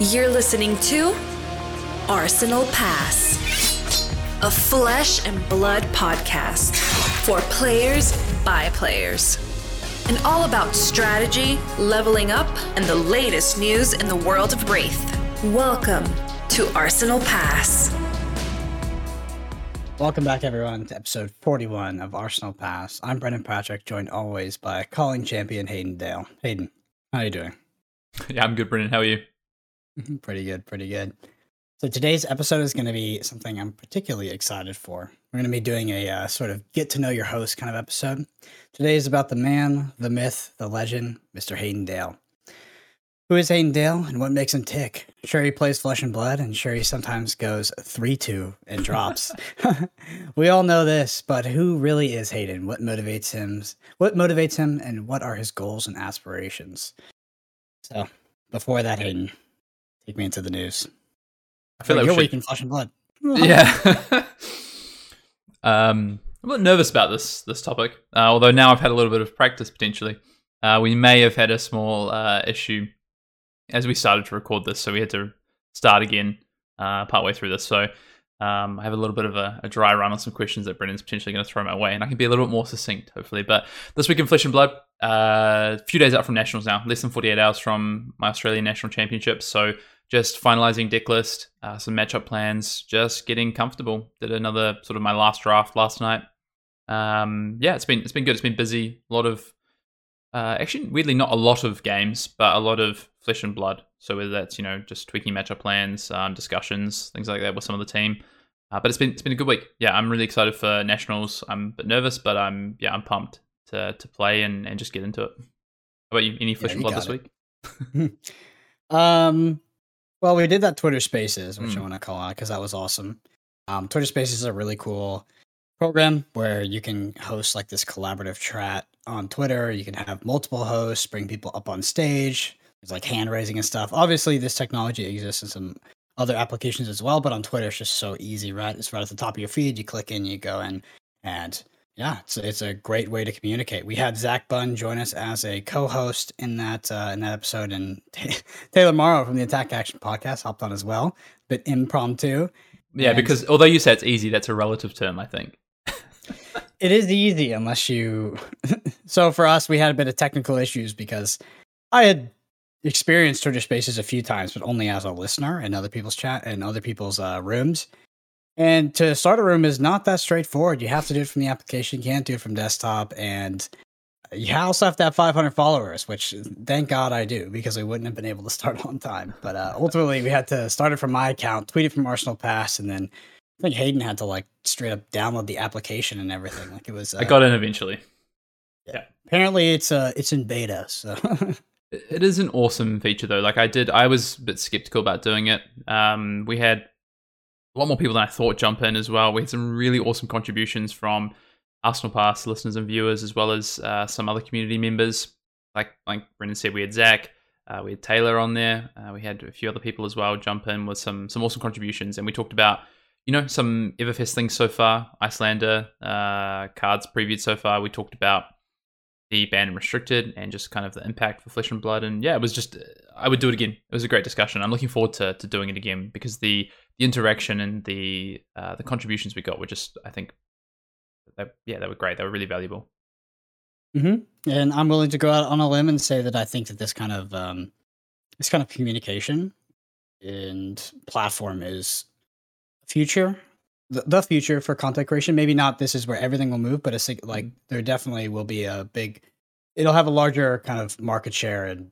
You're listening to Arsenal Pass, a flesh and blood podcast for players by players. And all about strategy, leveling up, and the latest news in the world of Rathe. Welcome to Arsenal Pass. Welcome back, everyone, to episode 41 of Arsenal Pass. I'm Brendan Patrick, joined always by calling champion Hayden Dale. Hayden, how are you doing? Yeah, I'm good, Brendan. How are you? pretty good, pretty good. So today's episode is going to be something I'm particularly excited for. We're going to be doing a uh, sort of get to know your host kind of episode. Today is about the man, the myth, the legend, Mr. Hayden Dale. Who is Hayden Dale and what makes him tick? Sure, he plays flesh and blood, and sure, he sometimes goes 3 2 and drops. we all know this, but who really is Hayden? What motivates him? What motivates him, and what are his goals and aspirations? So, before that, Hayden, take me into the news. I feel like you're we weak in flesh and blood. yeah. um, I'm a little nervous about this this topic, uh, although now I've had a little bit of practice potentially. Uh, we may have had a small uh, issue as we started to record this, so we had to start again uh, partway through this. So um, I have a little bit of a, a, dry run on some questions that Brendan's potentially going to throw my way, and I can be a little bit more succinct, hopefully. But this week in Flesh and Blood, uh, a few days out from Nationals now, less than 48 hours from my Australian National Championships. So just finalizing deck list, uh, some matchup plans, just getting comfortable. Did another sort of my last draft last night. Um, yeah, it's been it's been good. It's been busy. A lot of uh, actually weirdly not a lot of games, but a lot of flesh and blood. So whether that's you know just tweaking matchup plans, um, discussions, things like that with some of the team. Uh, but it's been it's been a good week. Yeah, I'm really excited for nationals. I'm a bit nervous, but I'm yeah I'm pumped to to play and, and just get into it. How about you? Any flesh Yeah, and blood this got week? um, well, we did that Twitter Spaces, which I Mm. want to call out because that was awesome. Um, Twitter Spaces is a really cool program where you can host like this collaborative chat on Twitter. You can have multiple hosts, bring people up on stage. There's like hand raising and stuff. Obviously, this technology exists in some other applications as well, but on Twitter, it's just so easy, right? It's right at the top of your feed. You click in, you go in, and yeah, it's it's a great way to communicate. We had Zach Bunn join us as a co-host in that uh, in that episode, and Taylor Morrow from the Attack Action Podcast hopped on as well, but impromptu. Yeah, And- because although you say it's easy, that's a relative term, I think. It is easy unless you. so for us, we had a bit of technical issues because I had experienced Twitter Spaces a few times, but only as a listener in other people's chat and other people's uh, rooms. And to start a room is not that straightforward. You have to do it from the application. You can't do it from desktop, and you also have to have 500 followers, which thank God I do because we wouldn't have been able to start on time. But uh, ultimately, we had to start it from my account, tweet it from Arsenal Pass, and then I think Hayden had to like straight up download the application and everything. Like it was. Uh, I got in eventually. Yeah. Apparently, it's uh it's in beta. So It it is an awesome feature though. Like I did, I was a bit skeptical about doing it. Um, we had a lot more people than I thought jump in as well. We had some really awesome contributions from Arsenal Pass listeners and viewers, as well as uh, some other community members. Like like Brendan said, we had Zach, uh, we had Taylor on there. Uh, we had a few other people as well jump in with some some awesome contributions, and we talked about you know some Everfest things so far, Icelander uh, cards previewed so far. We talked about the banned and restricted and just kind of the impact for flesh and blood and yeah it was just i would do it again it was a great discussion i'm looking forward to, to doing it again because the the interaction and the uh, the contributions we got were just i think they, yeah they were great. They were really valuable. And I'm willing to go out on a limb and say that I think that this kind of um this kind of communication and platform is future the, the future for content creation. Maybe not this is where everything will move but it's like, like there definitely will be a big it'll have a larger kind of market share and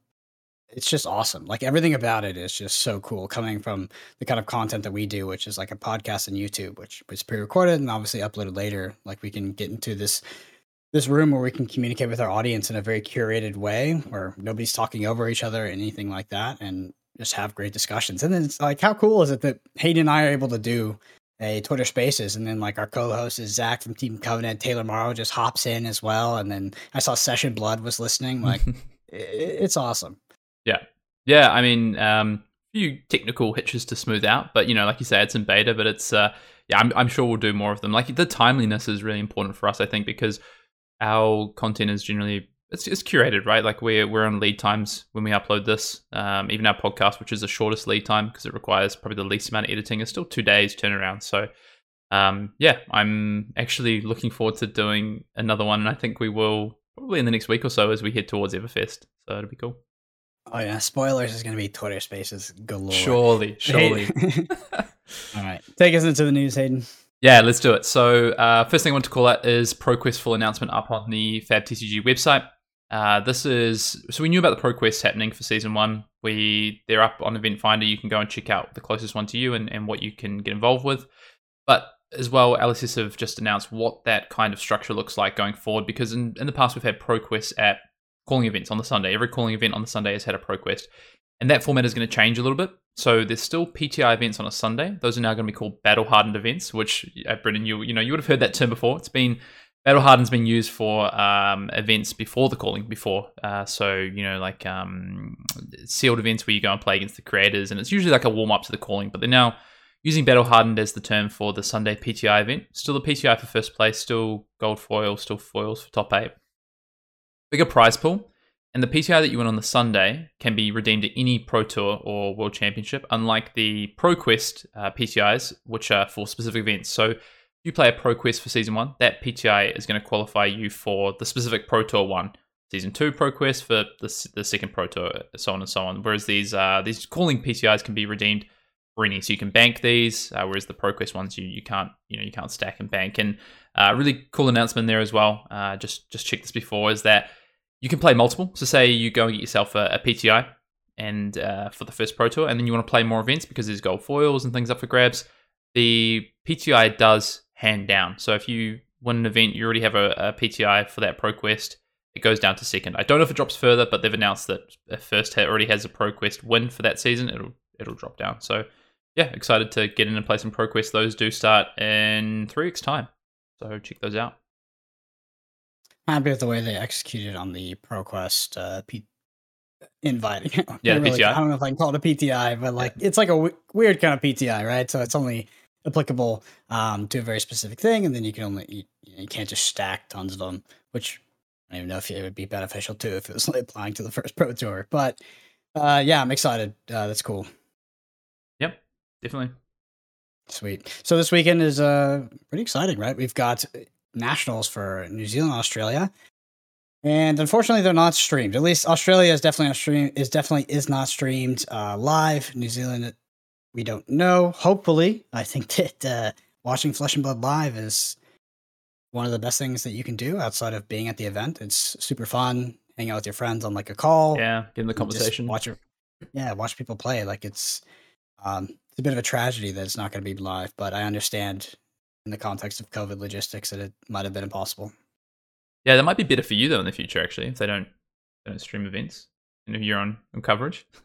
it's just awesome like everything about it is just so cool coming from the kind of content that we do which is like a podcast and youtube which was pre-recorded and obviously uploaded later like we can get into this this room where we can communicate with our audience in a very curated way where nobody's talking over each other or anything like that and just have great discussions. And then it's like how cool is it that hayden and i are able to do a twitter spaces and then like our co-host is zach from team covenant taylor morrow just hops in as well and then i saw session blood was listening like it's awesome yeah Yeah. i mean um few technical hitches to smooth out but you know like you say it's in beta but it's uh yeah i'm, I'm sure we'll do more of them like the timeliness is really important for us i think because our content is generally it's it's curated, right? Like we're we're on lead times when we upload this. Um, even our podcast, which is the shortest lead time because it requires probably the least amount of editing, is still two days turnaround. So, um, yeah, I'm actually looking forward to doing another one, and I think we will probably in the next week or so as we head towards Everfest. So it'll be cool. Oh yeah, spoilers is going to be Twitter Spaces galore. Surely, surely. All right, take us into the news, Hayden. Yeah, let's do it. So, uh, first thing I want to call out is ProQuest full announcement up on the FabTCG website. Uh, this is so we knew about the ProQuest happening for season one. We they're up on Event Finder. You can go and check out the closest one to you and, and what you can get involved with. But as well, LSS have just announced what that kind of structure looks like going forward. Because in, in the past we've had ProQuest at calling events on the Sunday. Every calling event on the Sunday has had a ProQuest, and that format is going to change a little bit. So there's still PTI events on a Sunday. Those are now going to be called battle hardened events. Which, uh, Brendan, you you know you would have heard that term before. It's been battle hardened's been used for um, events before the calling before. Uh, so, you know, like um, sealed events where you go and play against the creators, and it's usually like a warm up to the calling, but they're now using Battle Hardened as the term for the Sunday PTI event. Still the PTI for first place, still gold foil, still foils for top eight. Bigger prize pool. And the PTI that you win on the Sunday can be redeemed at any Pro Tour or World Championship, unlike the ProQuest uh, PTIs, which are for specific events. So you play a Pro Quest for season one, that PTI is going to qualify you for the specific Pro Tour one. Season two Pro Quest for the, the second Pro Tour, so on and so on. Whereas these uh, these calling PTIs can be redeemed for any, so you can bank these. Uh, whereas the Pro Quest ones, you you can't you know you can't stack and bank. And uh, really cool announcement there as well. Uh, just just check this before is that you can play multiple. So say you go and get yourself a, a PTI and uh, for the first Pro Tour, and then you want to play more events because there's gold foils and things up for grabs. The PTI does hand down. So if you win an event, you already have a, a PTI for that ProQuest. It goes down to second. I don't know if it drops further, but they've announced that a first already has a ProQuest win for that season, it'll it'll drop down. So yeah, excited to get in and play some ProQuest. Those do start in three weeks' time. So check those out. Happy with the way they executed on the ProQuest uh, P- inviting. Yeah, really, PTI. I don't know if I can call it a PTI, but like it's like a w- weird kind of PTI, right? So it's only applicable um, to a very specific thing, and then you can only you, you can't just stack tons of them, which I don't even know if it would be beneficial too if it was like applying to the first pro tour. But uh, yeah, I'm excited. Uh, that's cool. Yep, definitely. Sweet. So this weekend is uh pretty exciting, right? We've got nationals for New Zealand, Australia, and unfortunately they're not streamed. At least Australia is definitely not stream is definitely is not streamed uh, live. New Zealand we don't know. Hopefully, I think that uh, watching Flesh and Blood live is one of the best things that you can do outside of being at the event. It's super fun, hang out with your friends on like a call. Yeah, get in the conversation. Watch your, yeah, watch people play. Like it's, um, it's a bit of a tragedy that it's not going to be live, but I understand in the context of COVID logistics that it might have been impossible. Yeah, that might be better for you though in the future actually if they don't they don't stream events and if you're on, on coverage.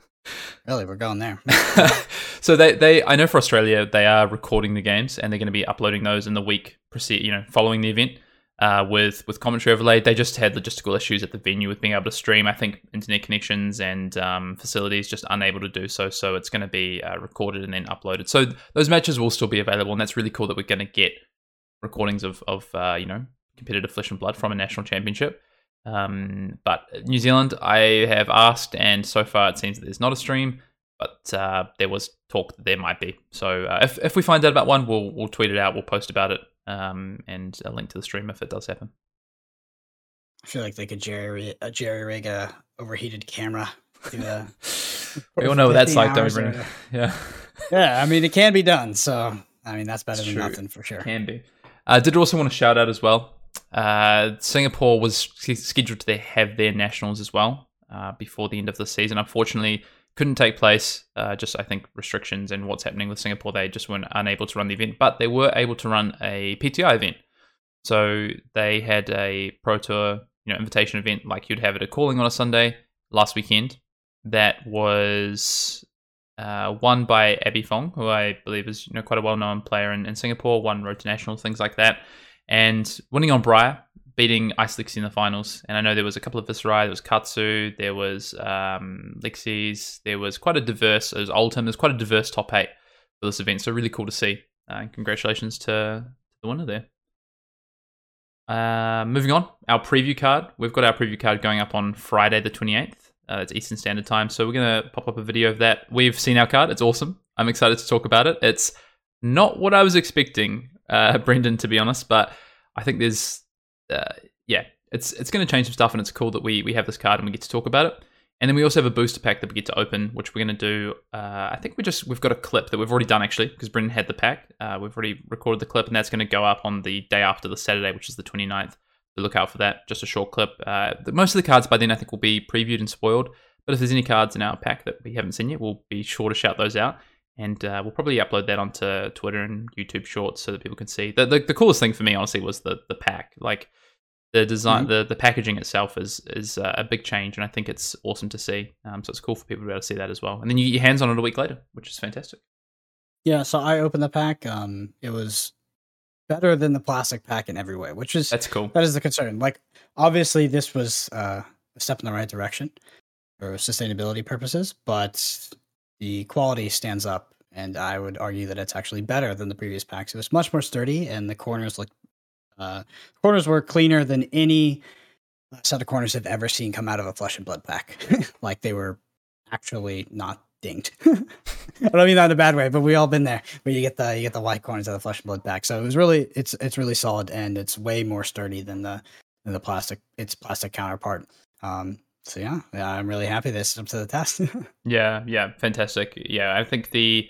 Really, we're going there. so they, they I know for Australia they are recording the games and they're going to be uploading those in the week proceed you know following the event uh, with with commentary overlay. They just had logistical issues at the venue with being able to stream. I think internet connections and um, facilities just unable to do so. So it's going to be uh, recorded and then uploaded. So those matches will still be available, and that's really cool that we're going to get recordings of of uh, you know competitive flesh and blood from a national championship. Um, but New Zealand, I have asked, and so far it seems that there's not a stream, but uh, there was talk that there might be. So uh, if if we find out about one, we'll we'll tweet it out, we'll post about it, um, and a link to the stream if it does happen. I feel like they could jerry a jerry rig a overheated camera. To, uh, We all know what that's like, don't we, or Yeah, Yeah, I mean it can be done. So I mean that's better It's than true. nothing for sure. can be. I did also want to shout out as well. Uh, Singapore was scheduled to have their nationals as well uh, before the end of the season. Unfortunately, couldn't take place. Uh, just I think restrictions and what's happening with Singapore, they just weren't unable to run the event, but they were able to run a PTI event. So they had a pro tour, you know, invitation event like you'd have at a calling on a Sunday last weekend. That was uh, won by Abby Fong, who I believe is you know quite a well-known player in, in Singapore. Won road to national, things like that, and winning on Briar, beating Ice Lexi in the finals. And I know there was a couple of Viserai, there was Katsu, there was um, Lexi's, there was quite a diverse, it was Oldhim, there's quite a diverse top eight for this event. So really cool to see. Uh, and congratulations to the winner there. Uh, moving on, our preview card. We've got our preview card going up on Friday, the 28th. Uh, it's Eastern Standard Time. So we're going to pop up a video of that. We've seen our card. It's awesome. I'm excited to talk about it. It's not what I was expecting, uh, Brendan, to be honest, but I think there's, uh, yeah, it's it's going to change some stuff, and it's cool that we we have this card and we get to talk about it. And then we also have a booster pack that we get to open, which we're going to do. Uh, I think we just we've got a clip that we've already done actually because Brendan had the pack. Uh, we've already recorded the clip, and that's going to go up on the day after the Saturday, which is the 29th. So look out for that. Just a short clip. Uh, most of the cards by then I think will be previewed and spoiled. But if there's any cards in our pack that we haven't seen yet, we'll be sure to shout those out. And uh, we'll probably upload that onto Twitter and YouTube Shorts so that people can see. The, the, the coolest thing for me, honestly, was the the pack. Like the design, Mm-hmm. the the packaging itself is is uh, a big change, and I think it's awesome to see. Um, so it's cool for people to be able to see that as well. And then you get your hands on it a week later, which is fantastic. Yeah, so I opened the pack. Um, it was better than the plastic pack in every way, which is That's cool. that is the concern. Like, obviously, this was uh, a step in the right direction for sustainability purposes, but the quality stands up, and I would argue that it's actually better than the previous packs. It was much more sturdy, and the corners look uh, corners were cleaner than any set of corners I've ever seen come out of a flesh and blood pack. like they were actually not dinged. I don't mean that in a bad way, but we all been there where you get the you get the white corners of the flesh and blood pack. So it was really it's it's really solid and it's way more sturdy than the than the plastic its plastic counterpart. Um, so yeah, yeah, I'm really happy this is up to the test. Yeah, yeah, fantastic. Yeah, I think the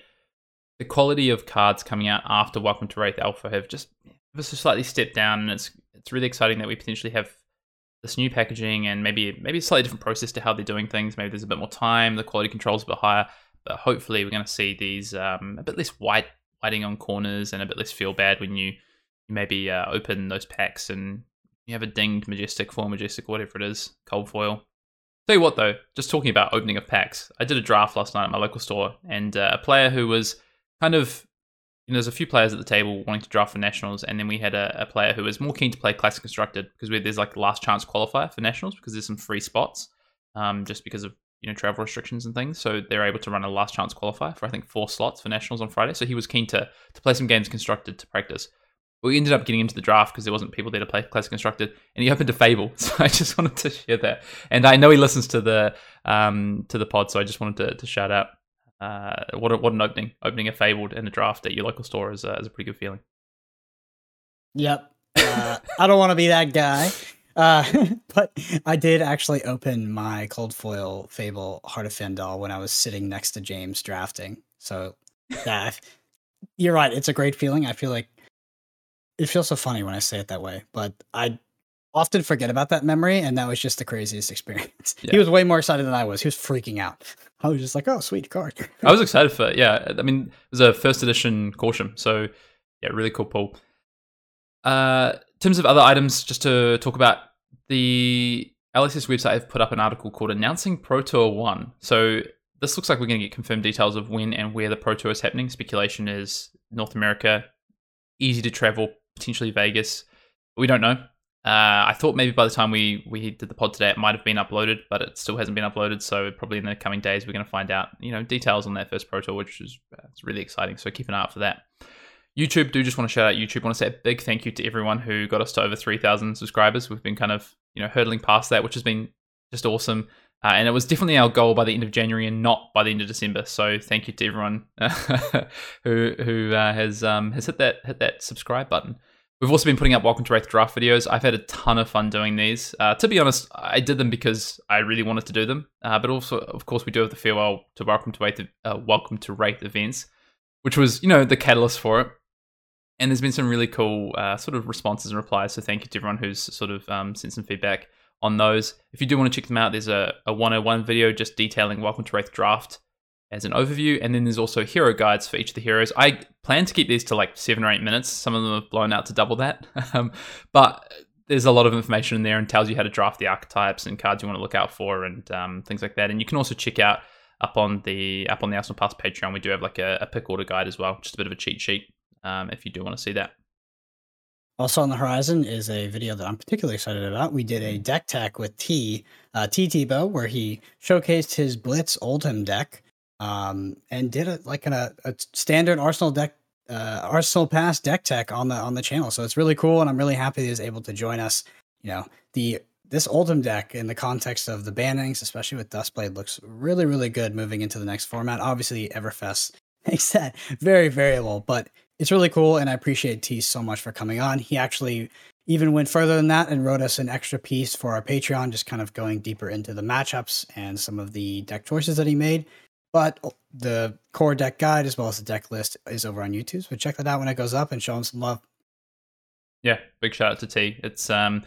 the quality of cards coming out after Welcome to Rathe Alpha have just just a slightly stepped down, and it's it's really exciting that we potentially have this new packaging and maybe maybe a slightly different process to how they're doing things. Maybe there's a bit more time, the quality control's a bit higher, but hopefully we're going to see these um, a bit less white whiting on corners and a bit less feel bad when you, you maybe uh, open those packs and you have a dinged majestic, foil majestic, whatever it is, cold foil. Tell you what though, just talking about opening of packs, I did a draft last night at my local store, and uh, a player who was kind of, you know, there's a few players at the table wanting to draft for nationals, and then we had a, a player who was more keen to play classic constructed because there's like last chance qualifier for nationals because there's some free spots, um, just because of you know travel restrictions and things. So they're able to run a last chance qualifier for I think four slots for nationals on Friday. So he was keen to to play some games constructed to practice. We ended up getting into the draft because there wasn't people there to play classic constructed, and he opened a Fable. So I just wanted to share that, and I know he listens to the um to the pod, so I just wanted to, to shout out. Uh, what a, what an opening! Opening a Fabled in a draft at your local store is, uh, is a pretty good feeling. Yep. Uh, I don't want to be that guy. Uh, but I did actually open my cold foil Fable Heart of Fyendal when I was sitting next to James drafting. So, yeah, you're right. It's a great feeling. I feel like it feels so funny when I say it that way, but I often forget about that memory, and that was just the craziest experience. Yeah. He was way more excited than I was. He was freaking out. I was just like, "Oh, sweet card." I was excited for it. Yeah, I mean, it was a first edition caution, so yeah, really cool pull. Uh, in terms of other items, just to talk about the LSS website have put up an article called "Announcing Pro Tour One." So this looks like we're going to get confirmed details of when and where the Pro Tour is happening. Speculation is North America, easy to travel, potentially Vegas. We don't know. Uh, I thought maybe by the time we we did the pod today, it might have been uploaded, but it still hasn't been uploaded. So probably in the coming days, we're going to find out, you know, details on that first Pro Tour, which is uh, it's really exciting. So keep an eye out for that. YouTube, do just want to shout out YouTube. want to say a big thank you to everyone who got us to over three thousand subscribers. We've been kind of you know hurdling past that, which has been just awesome. Uh, and it was definitely our goal by the end of January and not by the end of December. So thank you to everyone who who uh, has um, has hit that hit that subscribe button. We've also been putting up Welcome to Rathe draft videos. I've had a ton of fun doing these. Uh, to be honest, I did them because I really wanted to do them. Uh, but also, of course, we do have the farewell to Welcome to Rathe, uh, Welcome to Rathe events, which was you know the catalyst for it. And there's been some really cool uh, sort of responses and replies. So thank you to everyone who's sort of um, sent some feedback on those. If you do want to check them out, there's a, a 101 video just detailing Welcome to Rathe draft as an overview, and then there's also hero guides for each of the heroes. I plan to keep these to like seven or eight minutes. Some of them have blown out to double that, um, but there's a lot of information in there and tells you how to draft the archetypes and cards you want to look out for and um, things like that. And you can also check out up on the up on the Arsenal Pass Patreon. We do have like a, a pick order guide as well, just a bit of a cheat sheet um, if you do want to see that. Also on the horizon is a video that I'm particularly excited about. We did a deck tech with T, uh, T Tebow, where he showcased his Blitz Oldhim deck, um, and did it like in a, a standard Arsenal deck uh, Arsenal Pass deck tech on the on the channel. So it's really cool, and I'm really happy he's able to join us. You know, the this Oldhim deck in the context of the bannings, especially with Duskblade, looks really really good moving into the next format. Obviously, Everfest makes that very variable, but it's really cool, and I appreciate T so much for coming on. He actually even went further than that and wrote us an extra piece for our Patreon, just kind of going deeper into the matchups and some of the deck choices that he made. But the core deck guide as well as the deck list is over on YouTube. So check that out when it goes up and show them some love. Yeah, big shout out to T. It's um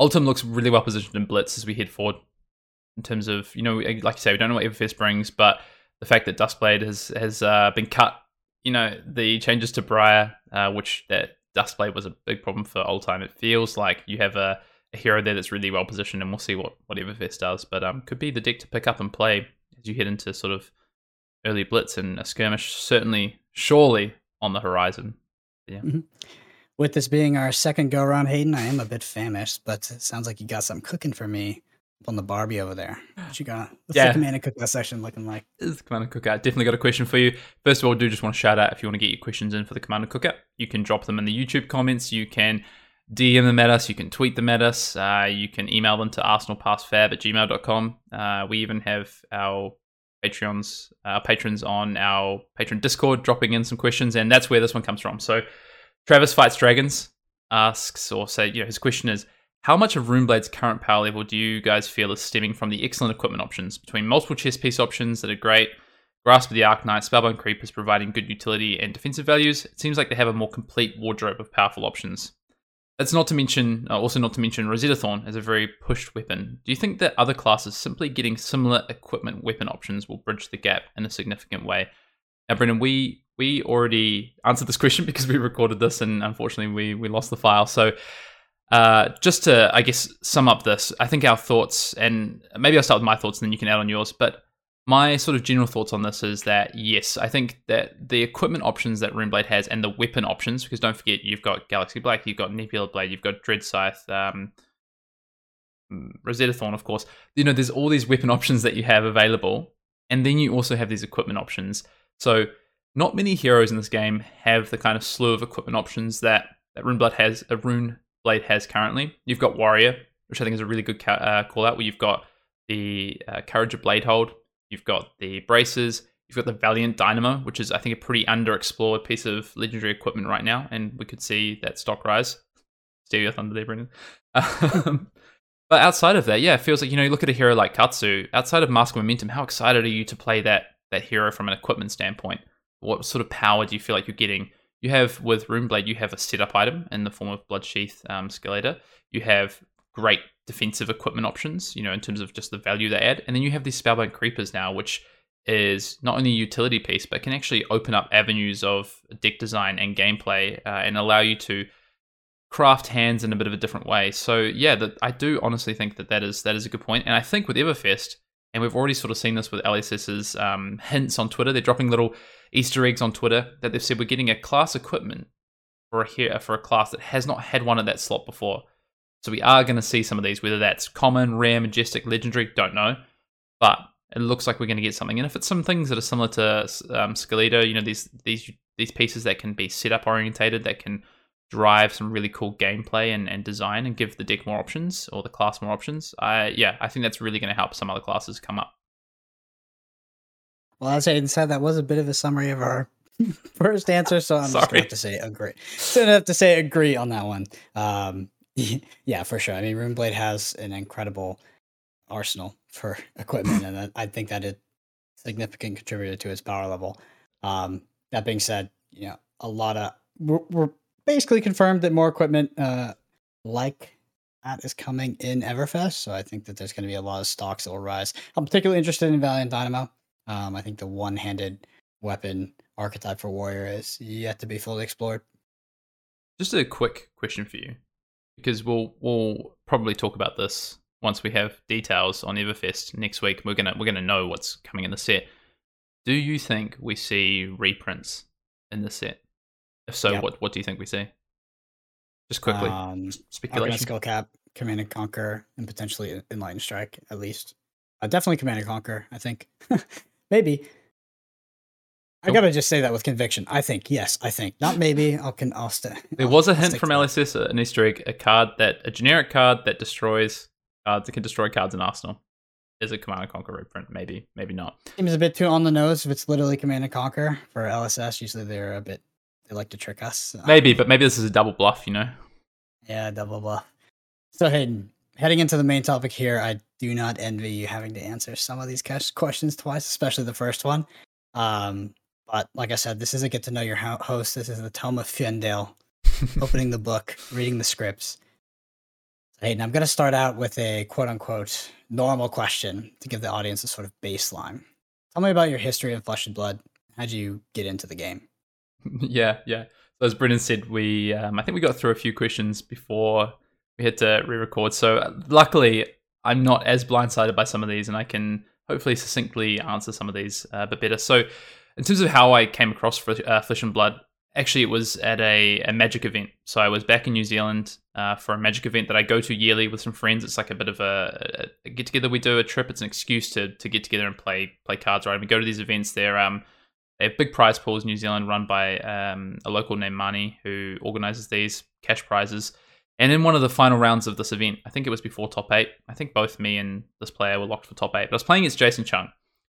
Oldhim looks really well positioned in Blitz as we head forward in terms of, you know, like you say, we don't know what Everfest brings, but the fact that Duskblade has has uh, been cut, you know, the changes to Briar, uh, which that Duskblade was a big problem for Oldhim. It feels like you have a, a, hero there that's really well positioned, and we'll see what, what Everfest does. But um, could be the deck to pick up and play as you head into sort of early blitz and a skirmish. Certainly, surely on the horizon. Yeah. Mm-hmm. With this being our second go around, Hayden, I am a bit famished, but it sounds like you got something cooking for me on the Barbie over there. What you got? What's yeah. the command and cookout section looking like? It's the command and cookout. Definitely got a question for you. First of all, I do just want to shout out if you want to get your questions in for the command and cookout, you can drop them in the YouTube comments. You can DM them at us. You can tweet them at us. Uh, you can email them to arsenalpassfab at gmail.com. Uh, we even have our Patreons, our patrons on our patron Discord dropping in some questions, and that's where this one comes from. So, Travis Fights Dragons asks, or say, you know, his question is, how much of Runeblade's current power level do you guys feel is stemming from the excellent equipment options? Between multiple chess piece options that are great, Grasp of the Arknight, Spellbound Creepers providing good utility and defensive values, it seems like they have a more complete wardrobe of powerful options. That's not to mention, uh, also not to mention Rosetta Thorn as a very pushed weapon. Do you think that other classes simply getting similar equipment weapon options will bridge the gap in a significant way? Now, Brendan, we we already answered this question because we recorded this and unfortunately we we lost the file. So uh, just to, I guess, sum up this, I think our thoughts, and maybe I'll start with my thoughts and then you can add on yours. But my sort of general thoughts on this is that yes, I think that the equipment options that Runeblade has and the weapon options, because don't forget you've got Galaxy Black, you've got Nebula Blade, you've got Dread Scythe, um, Rosetta Thorn, of course. You know, there's all these weapon options that you have available, and then you also have these equipment options. So not many heroes in this game have the kind of slew of equipment options that that Runeblood has. A Rune Blade has currently. You've got Warrior, which I think is a really good ca- uh, call out, where you've got the uh, Courage of Bladehold, you've got the Braces, you've got the Valiant Dynamo, which is, I think, a pretty underexplored piece of legendary equipment right now, and we could see that stock rise. Stereo Thunder there, Brendan. Um, but outside of that, yeah, it feels like, you know, you look at a hero like Katsu, outside of Mask of Momentum, how excited are you to play that that hero from an equipment standpoint? What sort of power do you feel like you're getting? You have with Runeblade, you have a setup item in the form of Bloodsheath um, Skeleta. You have great defensive equipment options, you know, in terms of just the value they add. And then you have these Spellbound Creepers now, which is not only a utility piece, but can actually open up avenues of deck design and gameplay uh, and allow you to craft hands in a bit of a different way. So yeah, that I do honestly think that that is that is a good point. And I think with Everfest, and we've already sort of seen this with LSS's um, hints on Twitter. They're dropping little Easter eggs on Twitter that they've said we're getting a class equipment for a here for a class that has not had one at that slot before. So we are going to see some of these, whether that's common, rare, majestic, legendary, don't know, but it looks like we're going to get something. And if it's some things that are similar to um, Skeleta, you know these these these pieces that can be setup orientated, that can drive some really cool gameplay and, and design and give the deck more options or the class more options. I yeah, I think that's really going to help some other classes come up. Well, as Hayden said, that was a bit of a summary of our first answer, so I'm just going to have to say agree. So I have to say agree on that one. Um, yeah, for sure. I mean, Runeblade has an incredible arsenal for equipment, and I think that it significant contributor to its power level. Um, that being said, you know, a lot of we're, we're basically confirmed that more equipment uh, like that is coming in Everfest. So I think that there's going to be a lot of stocks that will rise. I'm particularly interested in Valiant Dynamo. Um, I think the one-handed weapon archetype for warrior is yet to be fully explored. Just a quick question for you, because we'll we'll probably talk about this once we have details on Everfest next week. We're gonna we're gonna know what's coming in the set. Do you think we see reprints in the set? If so, yep. what what do you think we see? Just quickly, um, speculation. Skull Cap, Command and Conquer, and potentially Enlightened Strike at least. Uh, definitely Command and Conquer. I think maybe. I gotta just say that with conviction. I think yes. I think not maybe. I'll can. I'll stay. There was a I'll hint from. LSS, an Easter egg, a card that a generic card that destroys cards that can destroy cards in Arsenal. Is a Command and Conquer reprint? Maybe, maybe not. Seems a bit too on the nose if it's literally Command and Conquer for LSS. Usually they're a bit. They like to trick us. so- Maybe, but maybe this is a double bluff. You know. Yeah, double bluff. So Hayden, heading into the main topic here, I do not envy you having to answer some of these questions twice, especially the first one. Um, but like I said, this is a get to know your host. This is the Tome of Fyendale, opening the book, reading the scripts. Hayden, I'm going to start out with a quote unquote normal question to give the audience a sort of baseline. Tell me about your history of Flesh and Blood. How'd you get into the game? yeah, yeah. So as Brendan said, we um, I think we got through a few questions before we had to re-record. So uh, luckily, I'm not as blindsided by some of these, and I can hopefully succinctly answer some of these uh, a bit better. So, in terms of how I came across Fle- uh, Flesh and Blood, actually, it was at a, a magic event. So I was back in New Zealand uh, for a magic event that I go to yearly with some friends. It's like a bit of a, a get together. We do a trip. It's an excuse to to get together and play play cards. Right? We go to these events. They're um they have big prize pools in New Zealand run by um, a local named Mani who organizes these cash prizes. And in one of the final rounds of this event, I think it was before top eight. I think both me and this player were locked for top eight. But I was playing against Jason Chung,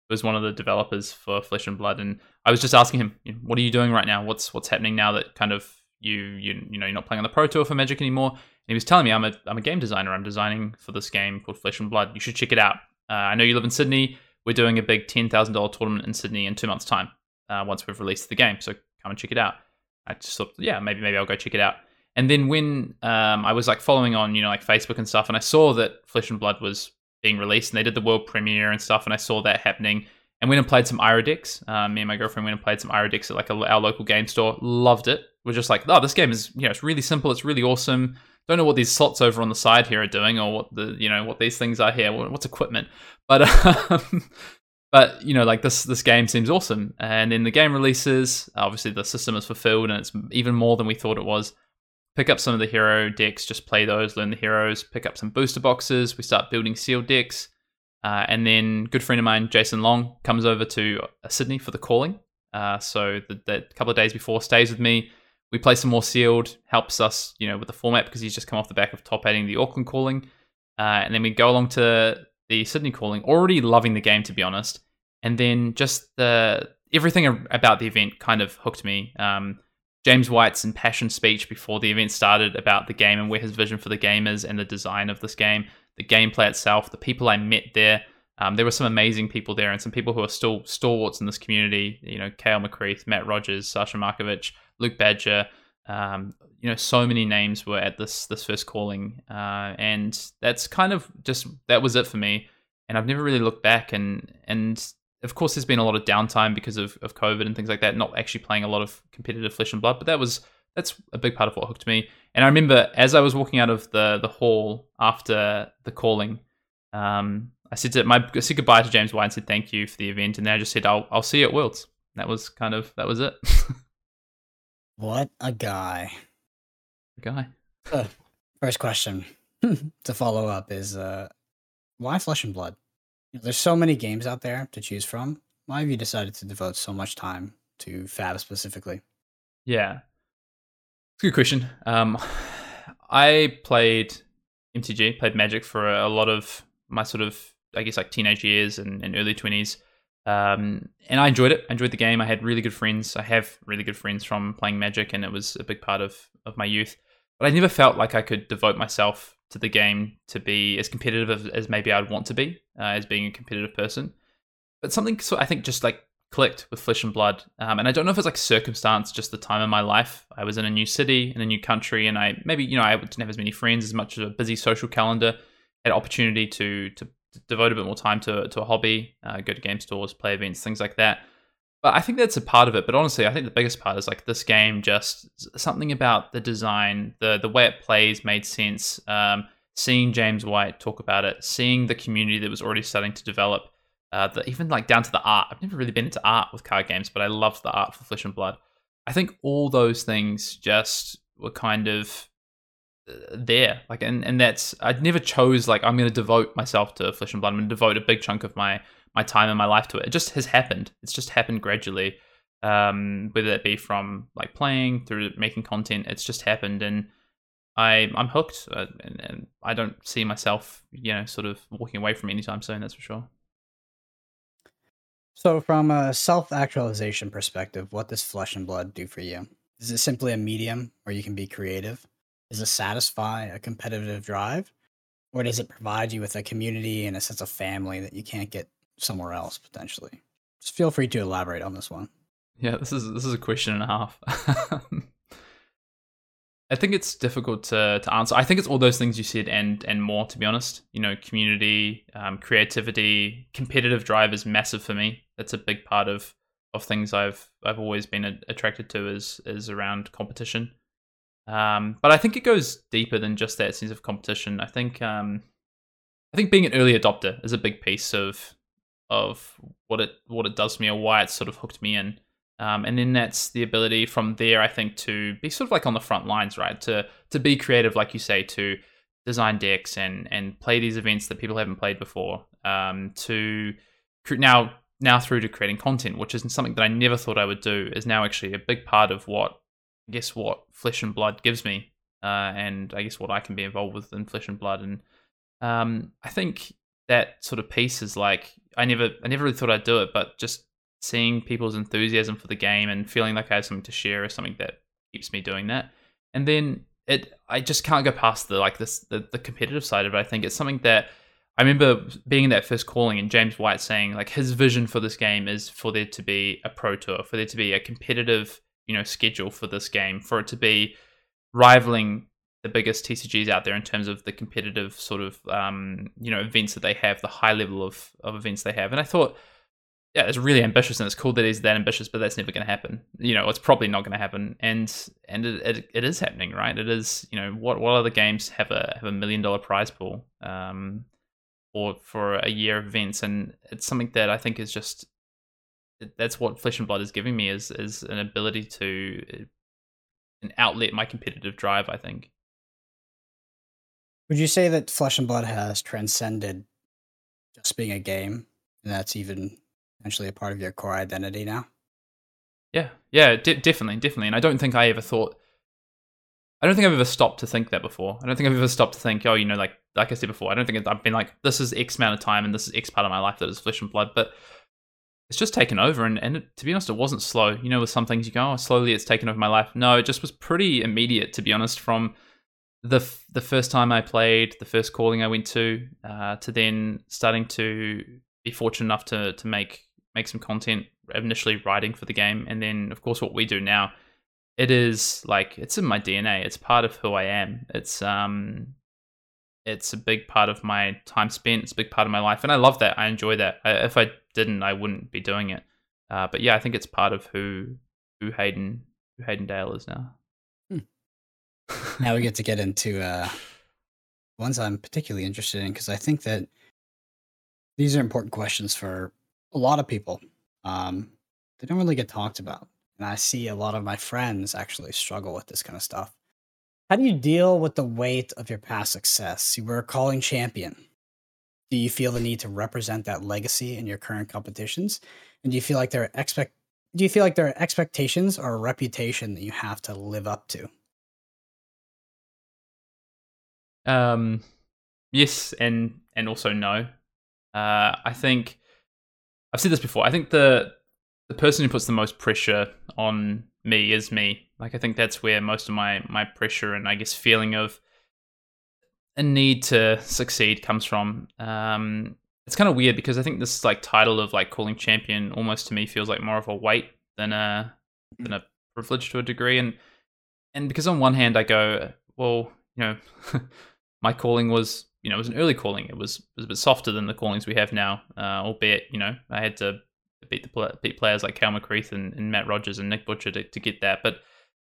was one of the developers for Flesh and Blood, and I was just asking him, "What are you doing right now? What's what's happening now that kind of you you you know you're not playing on the Pro Tour for Magic anymore?" And he was telling me, "I'm a I'm a game designer. I'm designing for this game called Flesh and Blood. You should check it out. Uh, I know you live in Sydney. We're doing a big ten thousand dollar tournament in Sydney in two months' time. Uh, once we've released the game, so come and check it out." I just thought, yeah, maybe maybe I'll go check it out. And then when um, I was like following on, you know, like Facebook and stuff, and I saw that Flesh and Blood was being released, and they did the world premiere and stuff, and I saw that happening, and went and played some decks. Um, me and my girlfriend went and played some decks at like a, our local game store. Loved it. We're just like, oh, this game is, you know, it's really simple. It's really awesome. Don't know what these slots over on the side here are doing, or what the, you know, what these things are here. What's equipment? But um, but you know like this this game seems awesome and then the game releases obviously the system is fulfilled and it's even more than we thought it was pick up some of the hero decks just play those learn the heroes pick up some booster boxes. We start building sealed decks. Uh, and then good friend of mine jason long comes over to uh, sydney for the calling. Uh, so the, the couple of days before stays with me. We play some more sealed helps us you know with the format because he's just come off the back of top adding the auckland calling. Uh, and then we go along to the Sydney calling, already loving the game to be honest, and then just the everything about the event kind of hooked me. Um, James White's impassioned speech before the event started about the game and where his vision for the game is and the design of this game, the gameplay itself, the people I met there. Um, there were some amazing people there and some people who are still stalwarts in this community. You know, Kale McCreath, Matt Rogers, Sasha Markovich, Luke Badger. Um, you know, so many names were at this this first calling, uh, and that's kind of just that was it for me. And I've never really looked back, and and of course, there's been a lot of downtime because of, of COVID and things like that. Not actually playing a lot of competitive flesh and blood, but that was that's a big part of what hooked me. And I remember as I was walking out of the the hall after the calling, um, I said to my I said goodbye to James White and said thank you for the event, and then I just said I'll I'll see you at Worlds. That was kind of that was it. What a guy. A Guy. First question to follow up is uh, why Flesh and Blood? There's so many games out there to choose from. Why have you decided to devote so much time to Fab specifically? Yeah. Good question. Um, I played MTG, played Magic for a, lot of my sort of, I guess, like teenage years and, and early 20s. Um, and I enjoyed it. I enjoyed the game. I had really good friends. I have really good friends from playing Magic, and it was a big part of, of my youth. But I never felt like I could devote myself to the game to be as competitive as, maybe I'd want to be, uh, as being a competitive person. But something, so I think, just like clicked with Flesh and Blood. Um, and I don't know if it's like circumstance, just the time in my life. I was in a new city, in a new country, and I maybe, you know, I didn't have as many friends, as much of a busy social calendar, had opportunity to, to, to devote a bit more time to, to a hobby, uh, go to game stores, play events, things like that. But I think that's a part of it. But honestly, I think the biggest part is like this game just something about the design, the the way it plays made sense. Um, seeing James White talk about it, seeing the community that was already starting to develop, uh, the, even like down to the art. I've never really been into art with card games, but I loved the art for Flesh and Blood. I think all those things just were kind of uh, there, like, and and that's I never chose like I'm going to devote myself to Flesh and Blood. I'm going to devote a big chunk of my my time and my life to it. It just has happened. It's just happened gradually. um, whether it be from like playing through making content. It's just happened, and I I'm hooked, uh, and, and I don't see myself, you know, sort of walking away from anytime soon. That's for sure. So, from a self actualization perspective, what does Flesh and Blood do for you? Is it simply a medium where you can be creative? Does it satisfy a competitive drive? Or does it provide you with a community and a sense of family that you can't get somewhere else potentially? Just feel free to elaborate on this one. Yeah, this is this is a question and a half. I think it's difficult to to answer. I think it's all those things you said and and more. To be honest, you know, community, um, creativity, competitive drive is massive for me. That's a big part of of things I've I've always been attracted to is is around competition. Um, but I think it goes deeper than just that sense of competition. I think um, I think being an early adopter is a big piece of of what it what it does for me or why it's sort of hooked me in. Um, and then that's the ability from there, I think, to be sort of like on the front lines, right? To to be creative, like you say, to design decks and and play these events that people haven't played before. Um, to now now through to creating content, which is something that I never thought I would do, is now actually a big part of what I guess what Flesh and Blood gives me, uh, and I guess what I can be involved with in Flesh and Blood. And um, I think that sort of piece is like I never I never really thought I'd do it, but just seeing people's enthusiasm for the game and feeling like I have something to share is something that keeps me doing that. And then it I just can't go past the like this the, the competitive side of it. I think it's something that I remember being in that first calling and James White saying like his vision for this game is for there to be a pro tour, for there to be a competitive, you know, schedule for this game, for it to be rivaling the biggest TCGs out there in terms of the competitive sort of um, you know events that they have, the high level of of events they have. And I thought yeah, it's really ambitious and it's cool that he's that ambitious, but that's never going to happen. You know, it's probably not going to happen, and and it, it, it is happening, right? It is. You know, what what other games have a have a million dollar prize pool, um, or for a year of events, and it's something that I think is just that's what Flesh and Blood is giving me is is an ability to an outlet my competitive drive. I think. Would you say that Flesh and Blood has transcended just being a game, and that's even essentially a part of your core identity now. Yeah, yeah, definitely, definitely. And I don't think I ever thought. I don't think I've ever stopped to think that before. I don't think I've ever stopped to think, oh, you know, like like I said before, I don't think I've been like, this is X amount of time and this is X part of my life that is flesh and blood. But it's just taken over, and and it, to be honest, it wasn't slow. You know, with some things you go, oh, slowly it's taken over my life. No, it just was pretty immediate, to be honest. From the the first time I played, the first calling I went to, uh, to then starting to be fortunate enough to to make make some content initially writing for the game. And then of course what we do now it is like it's in my dna it's part of who i am. It's um it's a big part of my time spent. It's a big part of my life. And i love that. I enjoy that. I, if i didn't i wouldn't be doing it. Uh, but yeah i think it's part of who who hayden who hayden dale is now. Now we get to get into uh ones i'm particularly interested in because i think that these are important questions for a lot of people. Um, they don't really get talked about. And I see a lot of my friends actually struggle with this kind of stuff. How do you deal with the weight of your past success? You were a calling champion. Do you feel the need to represent that legacy in your current competitions? And do you feel like there are expect do you feel like there are expectations or a reputation that you have to live up to? Um yes and and also no. Uh I think I've said this before. I think the the person who puts the most pressure on me is me. Like I think that's where most of my my pressure and I guess feeling of a need to succeed comes from. Um, it's kind of weird because I think this like title of like calling champion almost to me feels like more of a weight than a than a privilege to a degree. And and because on one hand I go, well, you know, my calling was you know, it was an early calling. It was, it was a bit softer than the callings we have now, uh, albeit, you know, I had to beat the beat players like Cal McCreath and, and Matt Rogers and Nick Butcher to, to get that. But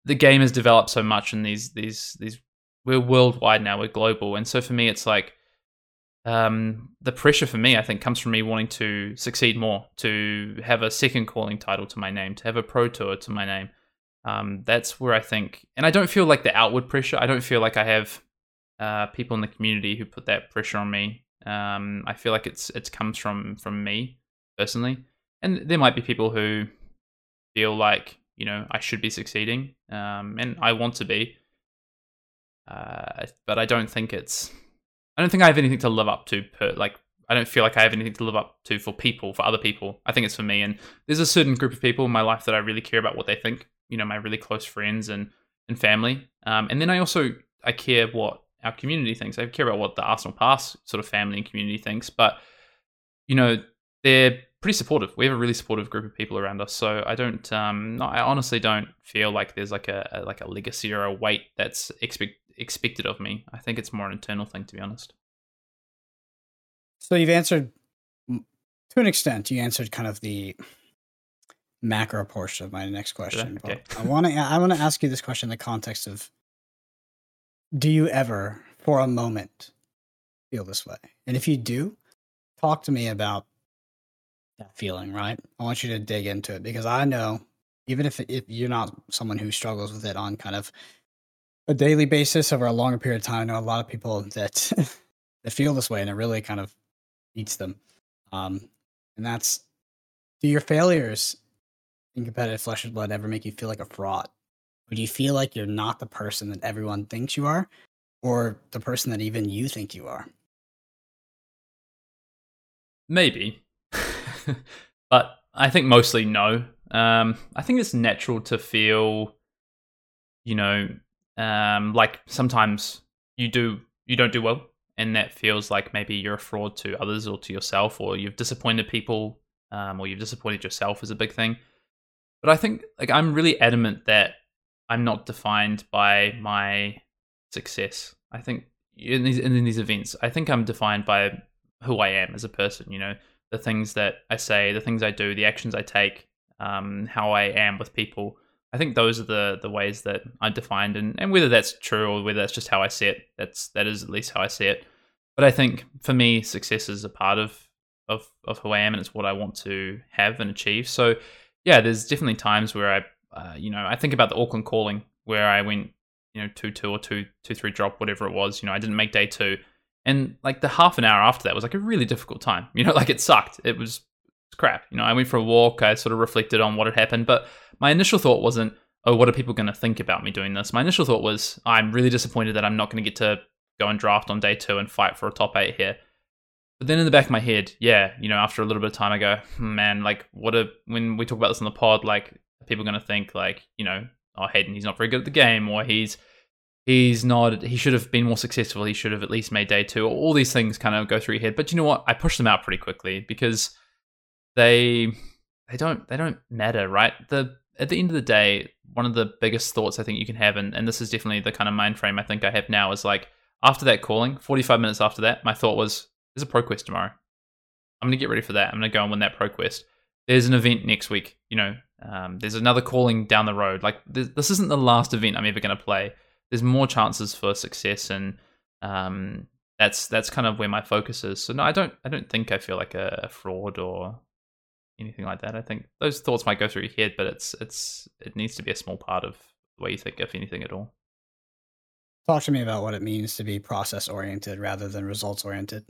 the game has developed so much, and these these these we're worldwide now. We're global, and so for me, it's like um, the pressure for me, I think, comes from me wanting to succeed more, to have a second calling title to my name, to have a pro tour to my name. Um, that's where I think, and I don't feel like the outward pressure. I don't feel like I have uh, people in the community who put that pressure on me. Um, I feel like it's it comes from from me personally, and there might be people who feel like you know I should be succeeding, um, and I want to be. Uh, but I don't think it's. I don't think I have anything to live up to. Per, like I don't feel like I have anything to live up to for people, for other people. I think it's for me. And there's a certain group of people in my life that I really care about what they think. You know, my really close friends and and family. Um, and then I also I care what our community thinks. I care about what the Arsenal Pass sort of family and community thinks. But you know, they're pretty supportive. We have a really supportive group of people around us. So I don't. Um, I honestly don't feel like there's like a, a like a legacy or a weight that's expect, expected of me. I think it's more an internal thing, to be honest. So you've answered to an extent. You answered kind of the macro portion of my next question. Okay. I want to. I want to ask you this question in the context of: Do you ever, for a moment, feel this way? And if you do, talk to me about that feeling. Right? I want you to dig into it because I know, even if if you're not someone who struggles with it on kind of a daily basis over a longer period of time, I know a lot of people that that feel this way, and it really kind of eats them. Um, and that's do your failures in competitive flesh and blood ever make you feel like a fraud? Do you feel like you're not the person that everyone thinks you are, or the person that even you think you are? Maybe, but I think mostly no. Um, I think it's natural to feel, you know, um, like sometimes you do you don't do well and that feels like maybe you're a fraud to others or to yourself, or you've disappointed people, um, or you've disappointed yourself is a big thing. But I think like I'm really adamant that I'm not defined by my success. I think in these in these events, I think I'm defined by who I am as a person. You know, the things that I say, the things I do, the actions I take, um, how I am with people. I think those are the the ways that I'm defined, and, and whether that's true or whether that's just how I see it, that's that is at least how I see it. But I think for me, success is a part of of of who I am, and it's what I want to have and achieve. So yeah, there's definitely times where I, uh, you know, I think about the Auckland calling where I went, you know, two two or two two three drop, whatever it was. You know, I didn't make day two, and like the half an hour after that was like a really difficult time. You know, like it sucked. It was crap. You know, I went for a walk. I sort of reflected on what had happened, but my initial thought wasn't, oh, what are people going to think about me doing this? My initial thought was, I'm really disappointed that I'm not going to get to go and draft on day two and fight for a top eight here. But then in the back of my head, yeah, you know, after a little bit of time, I go, hmm, man, like, what a when we talk about this on the pod, like, people are going to think like, you know, oh, Hayden, he's not very good at the game, or he's he's not, he should have been more successful. He should have at least made day two. All these things kind of go through your head. But you know what? I push them out pretty quickly because they they don't they don't matter, right? The at the end of the day, one of the biggest thoughts I think you can have, and, and this is definitely the kind of mind frame I think I have now, is like after that calling, 45 minutes after that, my thought was, there's a pro quest tomorrow. I'm to get ready for that. I'm to go and win that pro quest. There's an event next week. You know, um, there's another calling down the road. Like this, isn't the last event I'm ever going to play. There's more chances for success, and um, that's that's kind of where my focus is. So no, I don't I don't think I feel like a, a fraud or anything like that. I think those thoughts might go through your head, but it's it's it needs to be a small part of the way you think, if anything at all. Talk to me about what it means to be process oriented rather than results oriented.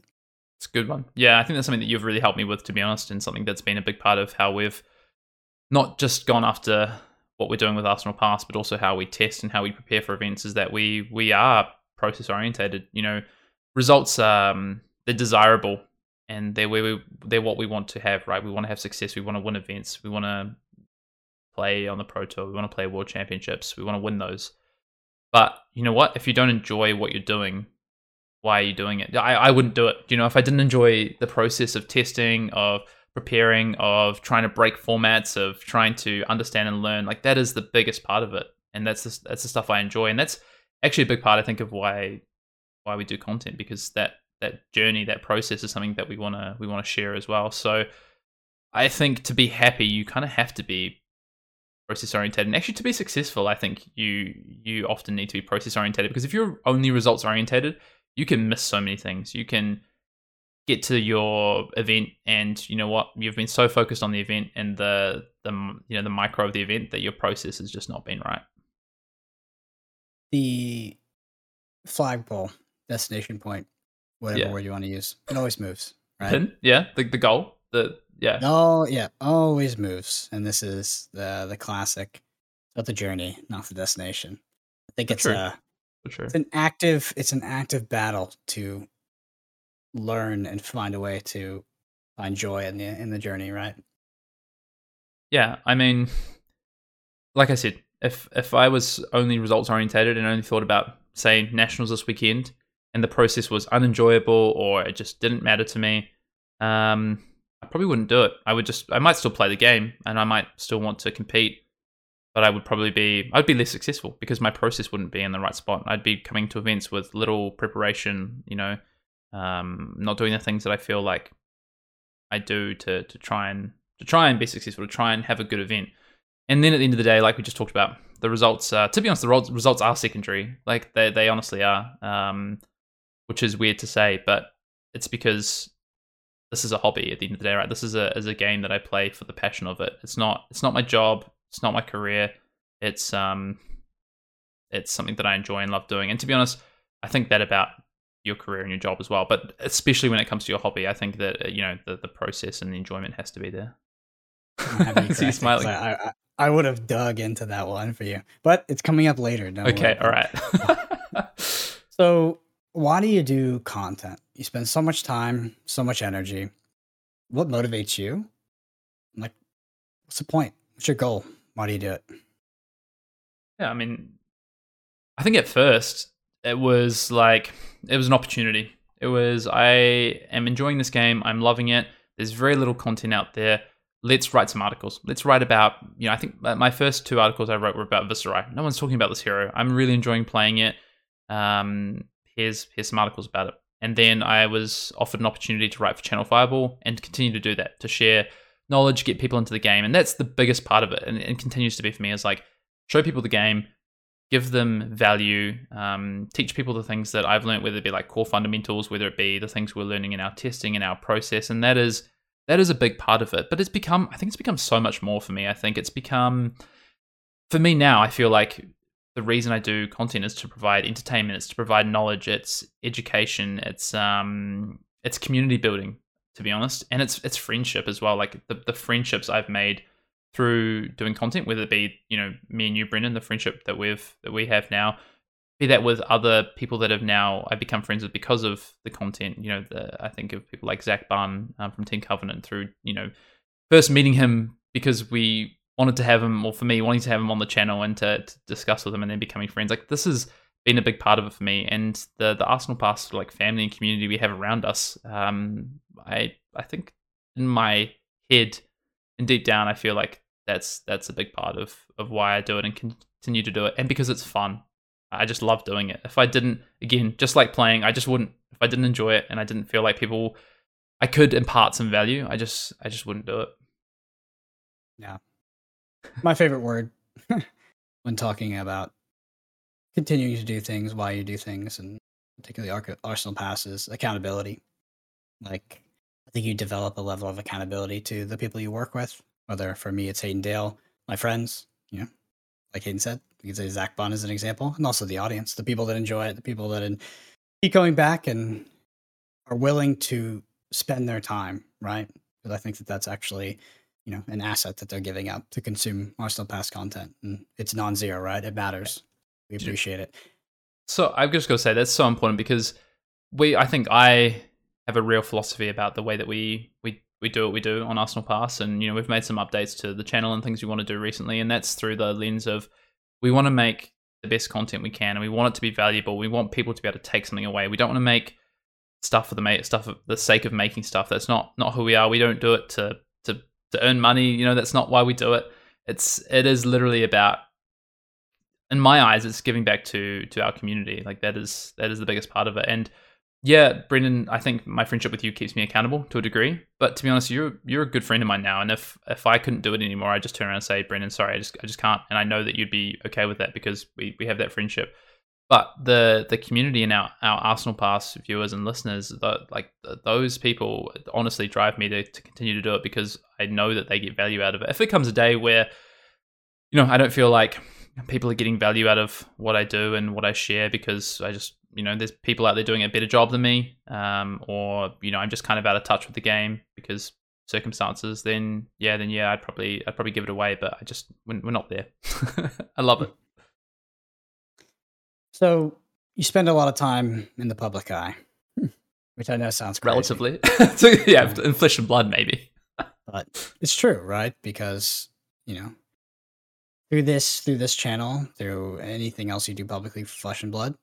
It's a good one. Yeah, I think that's something that you've really helped me with, to be honest, and something that's been a big part of how we've not just gone after what we're doing with Arsenal Pass, but also how we test and how we prepare for events. Is that we we are process orientated. You know, results um they're desirable and they're where we, they're what we want to have, right? We want to have success. We want to win events. We want to play on the Pro Tour. We want to play World Championships. We want to win those. But you know what? If you don't enjoy what you're doing, why are you doing it? I, I wouldn't do it. You know, if I didn't enjoy the process of testing, of preparing, of trying to break formats, of trying to understand and learn, like that is the biggest part of it. And that's the, that's the stuff I enjoy. And that's actually a big part, I think, of why why we do content because that that journey, that process is something that we want to we want to share as well. So I think to be happy, you kind of have to be process oriented, and actually to be successful, I think you you often need to be process oriented because if you're only results oriented, you can miss so many things. You can get to your event and you know what you've been so focused on the event and the the you know the micro of the event that your process has just not been right the flagpole destination point whatever yeah. word you want to use. It always moves, right? Pin, yeah, the the goal, the yeah. Oh yeah, always moves, and this is the the classic of the journey, not the destination. I think it's true. a For sure. it's an active it's an active battle to learn and find a way to find joy in the in the journey, right? Yeah, I mean, like I said, if if I was only results orientated and only thought about say nationals this weekend, and the process was unenjoyable or it just didn't matter to me, um, I probably wouldn't do it. I would just I might still play the game and I might still want to compete, but I would probably be I'd be less successful because my process wouldn't be in the right spot. I'd be coming to events with little preparation, you know, um, not doing the things that I feel like I do to to try and to try and be successful, to try and have a good event. And then at the end of the day, like we just talked about, the results. Uh, to be honest, the results are secondary. Like they they honestly are, um, which is weird to say, but it's because this is a hobby at the end of the day, right? This is a is a game that I play for the passion of it. It's not it's not my job. It's not my career. It's um, it's something that I enjoy and love doing. And to be honest, I think that about your career and your job as well. But especially when it comes to your hobby, I think that uh, you know the the process and the enjoyment has to be there. I'm happy you See you smiling. I, I, I would have dug into that one for you, but it's coming up later. Don't Okay, all right. So, why do you do content? You spend so much time, so much energy. What motivates you? Like, what's the point? What's your goal? Why do you do it? Yeah, I mean, I think at first it was like it was an opportunity. It was I am enjoying this game. I'm loving it. There's very little content out there. Let's write some articles. Let's write about you know. I think my first two articles I wrote were about Viserai. No one's talking about this hero. I'm really enjoying playing it. Um, here's here's some articles about it. And then I was offered an opportunity to write for Channel Fireball and continue to do that to share knowledge, get people into the game, and that's the biggest part of it, and it continues to be for me. Is like show people the game, give them value, um, teach people the things that I've learned, whether it be like core fundamentals, whether it be the things we're learning in our testing and our process, and that is that is a big part of it. But it's become, I think it's become so much more for me. I think it's become for me now. I feel like the reason I do content is to provide entertainment, it's to provide knowledge, it's education, it's um, it's community building. To be honest, and it's it's friendship as well. Like the the friendships I've made through doing content, whether it be you know me and you, Brendan, the friendship that we've that we have now, be that with other people that have now I've become friends with because of the content. You know, the, I think of people like Zach Bunn um, from Team Covenant through you know first meeting him because we wanted to have him, or for me, wanting to have him on the channel and to, to discuss with him, and then becoming friends. Like this has been a big part of it for me, and the the Arsenal Pass like family and community we have around us. Um, I I think in my head and deep down, I feel like that's that's a big part of of why I do it and continue to do it, and because it's fun. I just love doing it. If I didn't, again, just like playing, I just wouldn't. If I didn't enjoy it and I didn't feel like people, I could impart some value. I just, I just wouldn't do it. Yeah, my favorite word when talking about continuing to do things, why you do things, and particularly Arsenal passes, accountability. Like, I think you develop a level of accountability to the people you work with. Whether for me, it's Hayden Dale, my friends, you know, like Hayden said, you could say Zach Bunn is an example, and also the audience, the people that enjoy it, the people that in, keep going back and are willing to spend their time, right? Because I think that that's actually you know an asset that they're giving up to consume Arsenal Pass content, and it's non-zero, right? It matters. We appreciate it. So I've just got to say that's so important because we, I think I have a real philosophy about the way that we we we do what we do on Arsenal Pass, and you know we've made some updates to the channel and things we want to do recently, and that's through the lens of we want to make the best content we can, and we want it to be valuable. We want people to be able to take something away. We don't want to make stuff for the ma- stuff for the sake of making stuff. That's not not who we are. We don't do it to to to earn money. You know, that's not why we do it. It's it is literally about in my eyes, it's giving back to to our community. Like that is that is the biggest part of it. And yeah, Brendan, I think my friendship with you keeps me accountable to a degree. But to be honest, you're you're a good friend of mine now. And if if I couldn't do it anymore, I just turn around and say, Brendan, sorry, I just I just can't. And I know that you'd be okay with that because we, we have that friendship. But the the community and our, our Arsenal Pass viewers and listeners, the, like th those people, honestly drive me to, to continue to do it because I know that they get value out of it. If it comes a day where, you know, I don't feel like people are getting value out of what I do and what I share because I just, you know, there's people out there doing a better job than me, um, or you know, I'm just kind of out of touch with the game because circumstances, then yeah, then yeah, I'd probably I'd probably give it away. But I just we're, we're not there. I love it. So you spend a lot of time in the public eye, which I know sounds crazy, Relatively, so, yeah, in flesh and blood, maybe. but it's true, right? Because you know, through this through this channel, through anything else you do publicly, flesh and blood,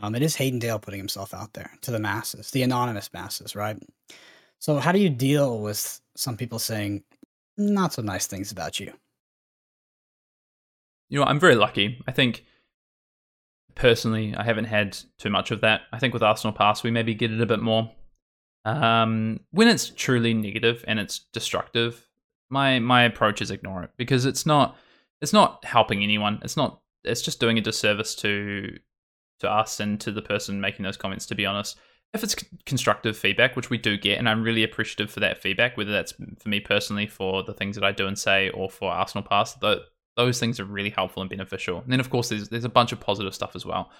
um, it is Hayden Dale putting himself out there to the masses, the anonymous masses, right? So how do you deal with some people saying not so nice things about you? You know, I'm very lucky. I think personally, I haven't had too much of that. I think with Arsenal Pass, we maybe get it a bit more. Um, when it's truly negative and it's destructive, my my approach is ignore it because it's not it's not helping anyone. It's not. It's just doing a disservice to to us and to the person making those comments. To be honest, if it's constructive feedback, which we do get, and I'm really appreciative for that feedback, whether that's for me personally for the things that I do and say, or for Arsenal Pass, though those things are really helpful and beneficial. And then of course there's there's a bunch of positive stuff as well.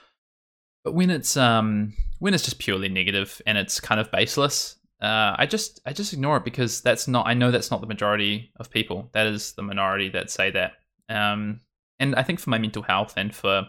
But when it's um when it's just purely negative and it's kind of baseless, uh, I just I just ignore it because that's not I know that's not the majority of people. That is the minority that say that. Um, and I think for my mental health and for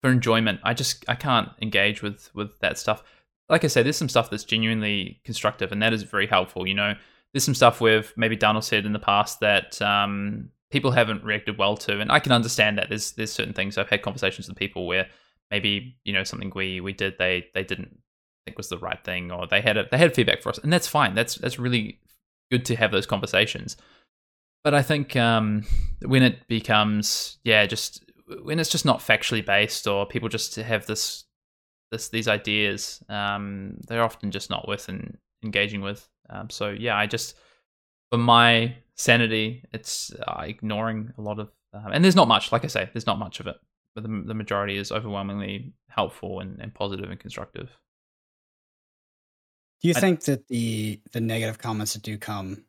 for enjoyment, I just I can't engage with with that stuff. Like I said, there's some stuff that's genuinely constructive, and that is very helpful. You know, there's some stuff we've maybe done or said in the past that um, people haven't reacted well to, and I can understand that. There's there's certain things I've had conversations with people where maybe you know something we we did they they didn't think was the right thing, or they had a, they had feedback for us, and that's fine. That's that's really good to have those conversations. But I think um, when it becomes yeah, just when it's just not factually based, or people just have this this these ideas, um, they're often just not worth in, engaging with. Um, so yeah, I just for my sanity, it's uh, ignoring a lot of, um, and there's not much. Like I say, there's not much of it, but the, the majority is overwhelmingly helpful and, and positive and constructive. Do you I, think that the the negative comments that do come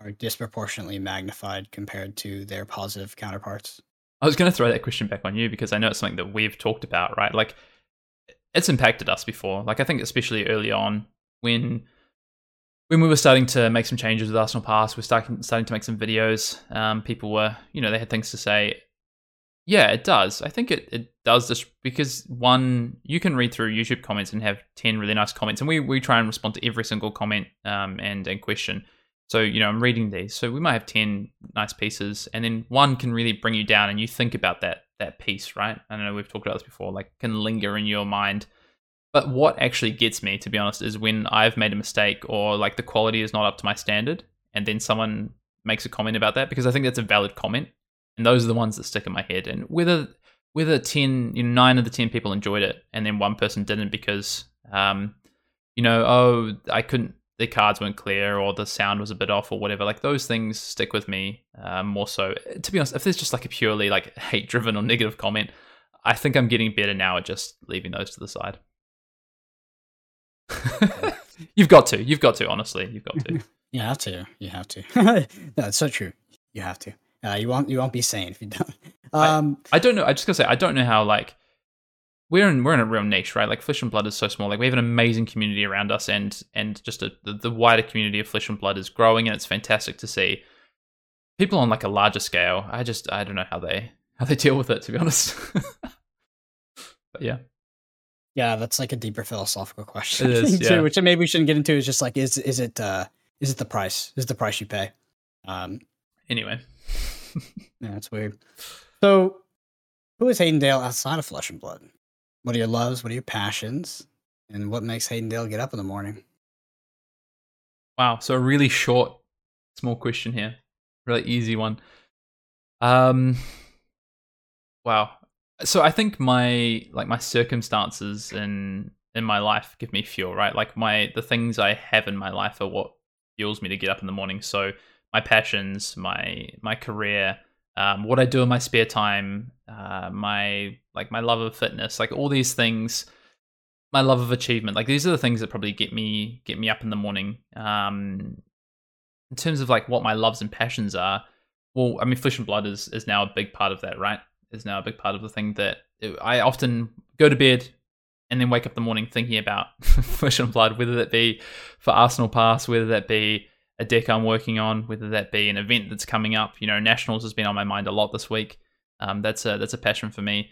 are disproportionately magnified compared to their positive counterparts? I was going to throw that question back on you because I know it's something that we've talked about, right? Like it's impacted us before. Like I think especially early on when when we were starting to make some changes with Arsenal Pass, we are starting starting to make some videos. Um, people were, you know, they had things to say. Yeah, it does. I think it, it does this because one, you can read through YouTube comments and have ten really nice comments, and we, we try and respond to every single comment um, and and question. So you know, I'm reading these, so we might have ten nice pieces, and then one can really bring you down, and you think about that that piece, right? I don't know we've talked about this before, like can linger in your mind but what actually gets me, to be honest, is when I've made a mistake or like the quality is not up to my standard, and then someone makes a comment about that because I think that's a valid comment, and those are the ones that stick in my head. And whether whether ten, you know, nine of the ten people enjoyed it, and then one person didn't because, um, you know, oh, I couldn't, the cards weren't clear or the sound was a bit off or whatever. Like those things stick with me uh, more so. To be honest, if there's just like a purely like hate driven or negative comment, I think I'm getting better now at just leaving those to the side. you've got to. You've got to. Honestly, you've got to. You have to. You have to. no, it's so true. You have to. Uh, you won't. You won't be sane if you don't. Um, I, I don't know. I just gotta say, I don't know how like we're in we're in a real niche, right? Like Flesh and Blood is so small. Like we have an amazing community around us, and and just a, the, the wider community of Flesh and Blood is growing, and it's fantastic to see. People on like a larger scale, I just I don't know how they how they deal with it, to be honest. but yeah. Yeah, that's like a deeper philosophical question is, too, yeah. which maybe we shouldn't get into. Is just like, is is it uh, is it the price? Is it the price you pay? Um, anyway, yeah, that's weird. So, who is Hayden Dale outside of Flesh and Blood? What are your loves? What are your passions? And what makes Hayden Dale get up in the morning? Wow, so a really short, small question here, really easy one. Um, wow, so I think my like my circumstances in in my life give me fuel, right? Like my the things I have in my life are what fuels me to get up in the morning. So my passions, my my career, um, what I do in my spare time, uh, my like my love of fitness, like all these things, my love of achievement, like these are the things that probably get me get me up in the morning. Um, in terms of like what my loves and passions are, well, I mean, flesh and blood is is now a big part of that, right? is now a big part of the thing that I often go to bed and then wake up the morning thinking about Flesh and Blood, whether that be for Arsenal Pass, whether that be a deck I'm working on, whether that be an event that's coming up. You know, Nationals has been on my mind a lot this week. Um, that's a that's a passion for me.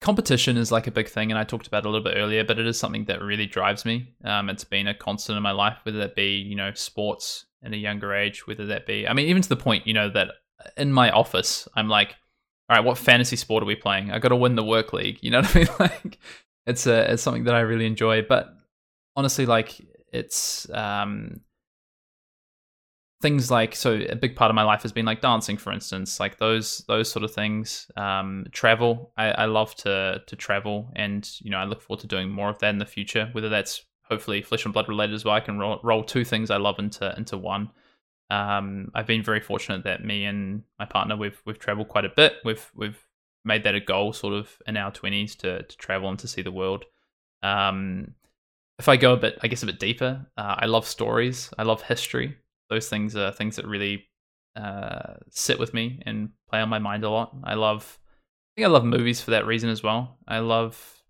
Competition is like a big thing, and I talked about a little bit earlier, but it is something that really drives me. Um, it's been a constant in my life, whether that be you know sports at a younger age, whether that be I mean even to the point you know that in my office I'm like, all right, what fantasy sport are we playing? I got to win the work league. You know what I mean? Like it's a it's something that I really enjoy, but honestly, like it's um things like so a big part of my life has been like dancing for instance like those those sort of things. Um travel I, I love to to travel and you know i look forward to doing more of that in the future whether that's hopefully flesh and blood related as well. I can roll, roll two things i love into into one. Um i've been very fortunate that me and my partner we've we've traveled quite a bit. We've we've made that a goal sort of in our 20s to to travel and to see the world. Um if i go a bit i guess a bit deeper uh, i love stories. I love history those things are things that really uh, sit with me and play on my mind a lot. I love, I think I love movies for that reason as well. I love,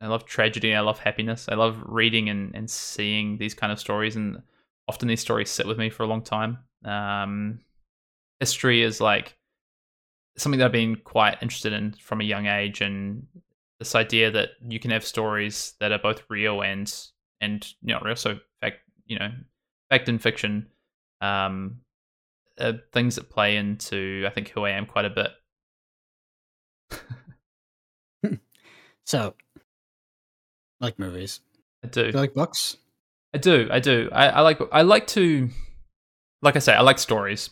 I love tragedy. I love happiness. I love reading and, and seeing these kind of stories, and often these stories sit with me for a long time. Um, history is like something that I've been quite interested in from a young age, and this idea that you can have stories that are both real and and you know also fact you know fact and fiction um, uh, things that play into I think who I am quite a bit. so, like movies. I do. do like books? I do. I do. I, I like. I like to, like I say, I like stories.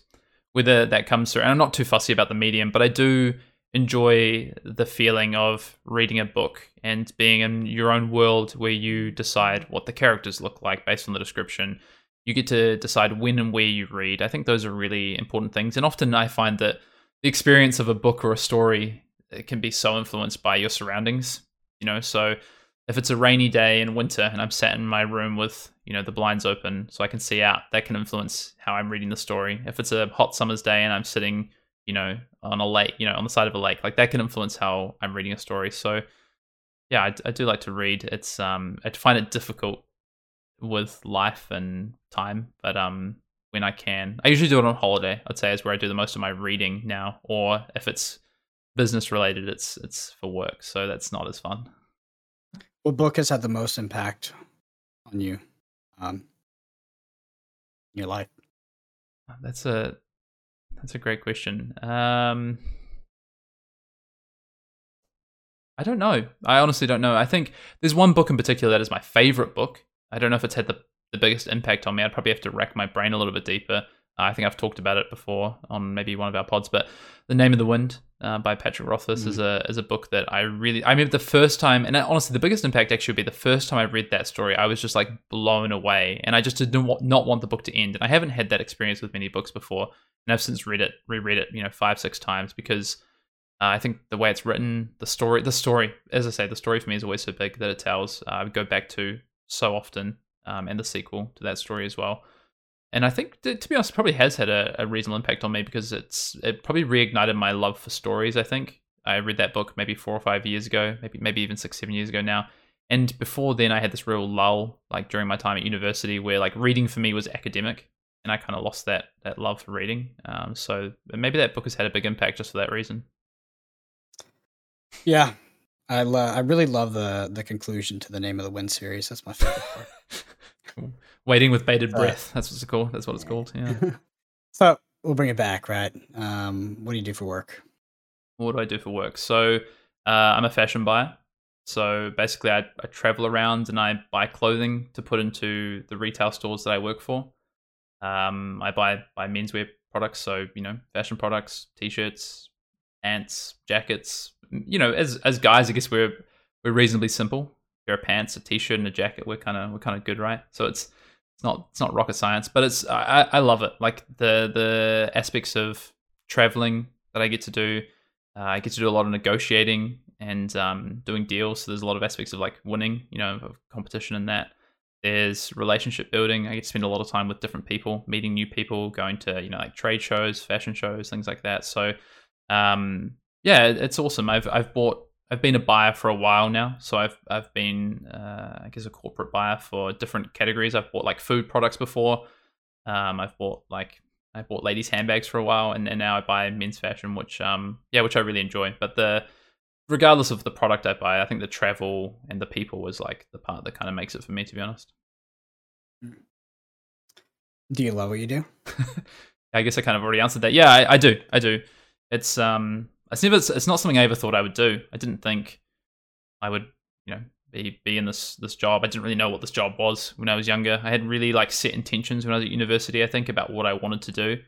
Whether that comes through, and I'm not too fussy about the medium, but I do enjoy the feeling of reading a book and being in your own world where you decide what the characters look like based on the description you get to decide when and where you read. I think those are really important things. And often I find that the experience of a book or a story can be so influenced by your surroundings. You know, so if it's a rainy day in winter and I'm sat in my room with, you know, the blinds open so I can see out, that can influence how I'm reading the story. If it's a hot summer's day and I'm sitting, you know, on a lake, you know, on the side of a lake, like that can influence how I'm reading a story. So yeah, I, I do like to read. It's um I find it difficult with life and time, but um, when I can, I usually do it on holiday. I'd say is where I do the most of my reading now, or if it's business related, it's it's for work, so that's not as fun. What book has had the most impact on you, um, in your life? That's a that's a great question. Um, I don't know. I honestly don't know. I think there's one book in particular that is my favorite book, I don't know if it's had the, the biggest impact on me. I'd probably have to rack my brain a little bit deeper. Uh, I think I've talked about it before on maybe one of our pods, but The Name of the Wind uh, by Patrick Rothfuss mm. is a is a book that I really I remember the first time, and honestly, the biggest impact actually would be the first time I read that story. I was just like blown away, and I just did not not want the book to end. And I haven't had that experience with many books before, and I've since read it, reread it, you know, five six times because uh, I think the way it's written, the story, the story, as I say, the story for me is always so big that it tells. Uh, I go back to so often, um, and the sequel to that story as well. And I think, to be honest, probably has had a, a, reasonable impact on me because it's it probably reignited my love for stories. I think I read that book maybe four or five years ago, maybe maybe even six seven years ago now. And before then, I had this real lull, like during my time at university, where like reading for me was academic, and I kind of lost that that love for reading. Um, so maybe that book has had a big impact just for that reason. Yeah, I lo- I really love the the conclusion to the name of the Wind series. That's my favorite part. Waiting with bated breath. That's what it's called. That's what it's called. Yeah. so we'll bring it back, right? Um, what do you do for work? What do I do for work? So uh, I'm a fashion buyer. So basically, I, I travel around and I buy clothing to put into the retail stores that I work for. Um, I buy buy menswear products, so you know, fashion products, t-shirts, pants, jackets, you know, as as guys, I guess we're we're reasonably simple. A pair of pants, a t-shirt, and a jacket. We're kind of we're kind of good, right? So it's it's not it's not rocket science, but it's I I love it. Like the the aspects of traveling that I get to do. Uh, I get to do a lot of negotiating and um, doing deals. So there's a lot of aspects of like winning, you know, of competition in that. There's relationship building. I get to spend a lot of time with different people, meeting new people, going to you know like trade shows, fashion shows, things like that. So um, yeah, it's awesome. I've I've bought I've been a buyer for a while now. So I've I've been uh, I guess a corporate buyer for different categories. I've bought like food products before. Um, I've bought like I bought ladies handbags for a while, and, and now I buy men's fashion, which um yeah, which I really enjoy. But the regardless of the product I buy, I think the travel and the people was like the part that kind of makes it for me, to be honest. Do you love what you do? I guess I kind of already answered that. Yeah, I, I do. I do. It's um, it's never. It's, not something I ever thought I would do. I didn't think I would, you know, be be in this this job. I didn't really know what this job was when I was younger. I had really like set intentions when I was at university. I think about what I wanted to do.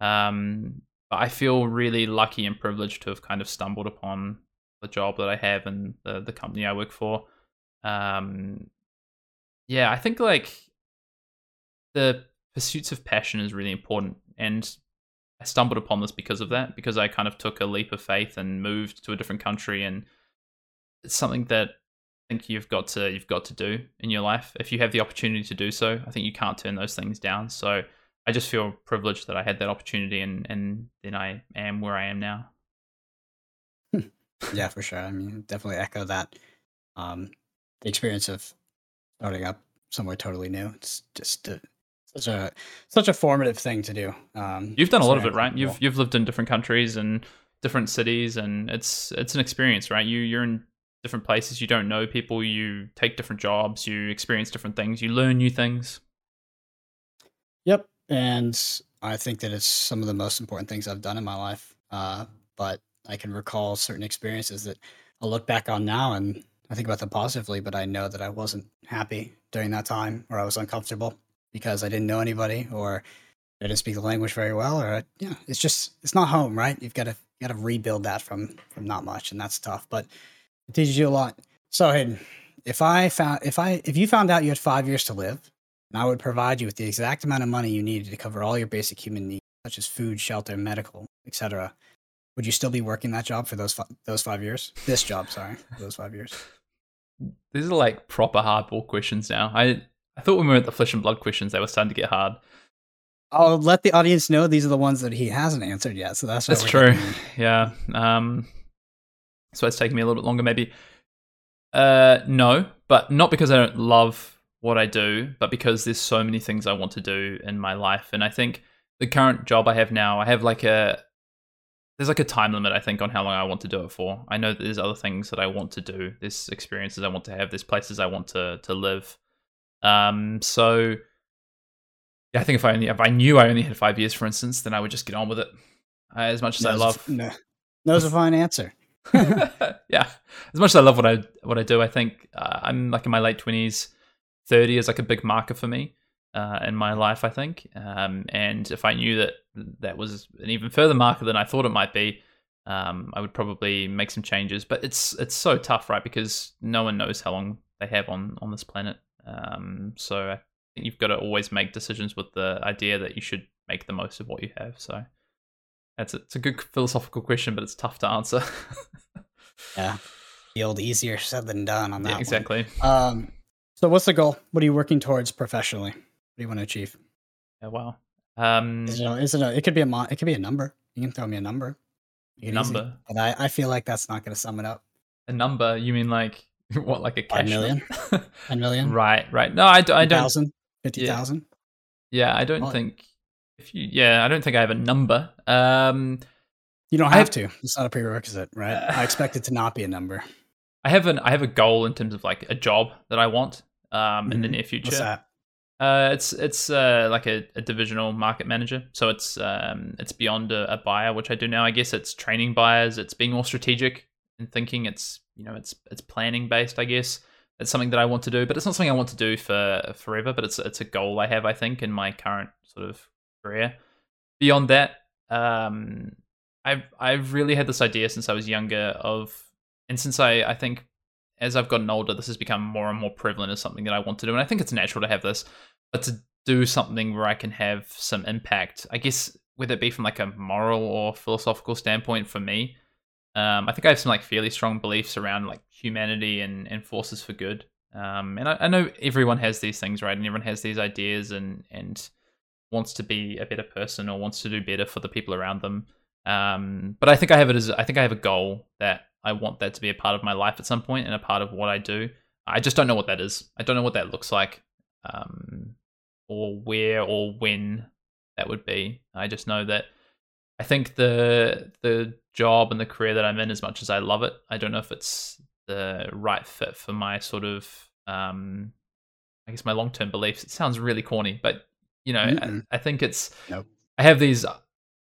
Um, but I feel really lucky and privileged to have kind of stumbled upon the job that I have and the the company I work for. Um, yeah, I think like the pursuits of passion is really important, and I stumbled upon this because of that. Because I kind of took a leap of faith and moved to a different country, and it's something that I think you've got to you've got to do in your life if you have the opportunity to do so. I think you can't turn those things down. So I just feel privileged that I had that opportunity, and and then I am where I am now. yeah, for sure. I mean, definitely echo that. Um, the experience of starting up somewhere totally new. It's just uh, such a such a formative thing to do. Um, you've done a lot of it, right? You've you've lived in different countries and different cities, and it's it's an experience, right? You you're in different places. You don't know people. You take different jobs. You experience different things. You learn new things. Yep, and I think that it's some of the most important things I've done in my life. Uh, but I can recall certain experiences that I'll look back on now and I think about them positively, but I know that I wasn't happy during that time or I was uncomfortable because I didn't know anybody or I didn't speak the language very well or yeah, it's just it's not home, right? You've got to got to rebuild that from from not much and that's tough, but it teaches you a lot. So Hayden, if I found if I if you found out you had 5 years to live and I would provide you with the exact amount of money you needed to cover all your basic human needs such as food, shelter, medical, etc would you still be working that job for those fi- those five years? This job, sorry, those five years. These are like proper hardball questions now. I I thought when we were at the flesh and blood questions, they were starting to get hard. I'll let the audience know these are the ones that he hasn't answered yet. So that's that's true. Yeah. Um. So it's taking me a little bit longer, maybe. Uh, no, but not because I don't love what I do, but because there's so many things I want to do in my life, and I think the current job I have now, I have like a there's like a time limit I think on how long I want to do it for. I know there's other things that I want to do. There's experiences I want to have. There's places I want to to live. Um, so yeah, I think if I only if I knew I only had five years, for instance, then I would just get on with it. Uh, as much as I love, no, was a fine answer. yeah, as much as I love what I what I do, I think uh, I'm like in my late twenties. Thirty is like a big marker for me uh, in my life, I think. Um, and if I knew that that was an even further marker than I thought it might be, um, I would probably make some changes. But it's it's so tough, right? Because no one knows how long they have on on this planet. Um, so I think you've got to always make decisions with the idea that you should make the most of what you have. So that's a, it's a good philosophical question, but it's tough to answer. yeah, the old easier said than done on that. Yeah, exactly. Um, so what's the goal? What are you working towards professionally? What do you want to achieve? Yeah, wow. Um, is it, a, is it a? It could be a. Mo- it could be a number. You can throw me a number. A number. But I, I feel like that's not going to sum it up. A number? You mean like what? Like a cash? Five million. a million. Right. Right. No, I, I don't. 50,000? 50,000? Yeah. yeah, I don't think. If you, yeah, I don't think I have a number. Um, you don't have, have to. It's not a prerequisite, right? Uh, I expect it to not be a number. I have an I have a goal in terms of like a job that I want um, mm-hmm. in the mm-hmm. near future. What's that? Uh, it's it's uh, like a, a, divisional market manager, so it's um, it's beyond a, a, buyer, which I do now. I guess it's training buyers. It's being more strategic and thinking. It's you know it's it's planning based. I guess it's something that I want to do, but it's not something I want to do for forever. But it's it's a goal I have, I think, in my current sort of career. Beyond that, um, I've I've really had this idea since I was younger of, and since I I think as I've gotten older, this has become more and more prevalent as something that I want to do, and I think it's natural to have this but to do something where I can have some impact, I guess whether it be from like a moral or philosophical standpoint for me, um, I think I have some like fairly strong beliefs around like humanity and, and forces for good. Um, and I, I, know everyone has these things, right? And everyone has these ideas and and wants to be a better person or wants to do better for the people around them. Um, but I think I have it as I think I have a goal that I want that to be a part of my life at some point and a part of what I do. I just don't know what that is. I don't know what that looks like, um, or where or when that would be. I just know that I think the the job and the career that I'm in, as much as I love it, I don't know if it's the right fit for my sort of um, I guess my long term beliefs. It sounds really corny, but you know, I, I, think it's. Nope. I have these uh,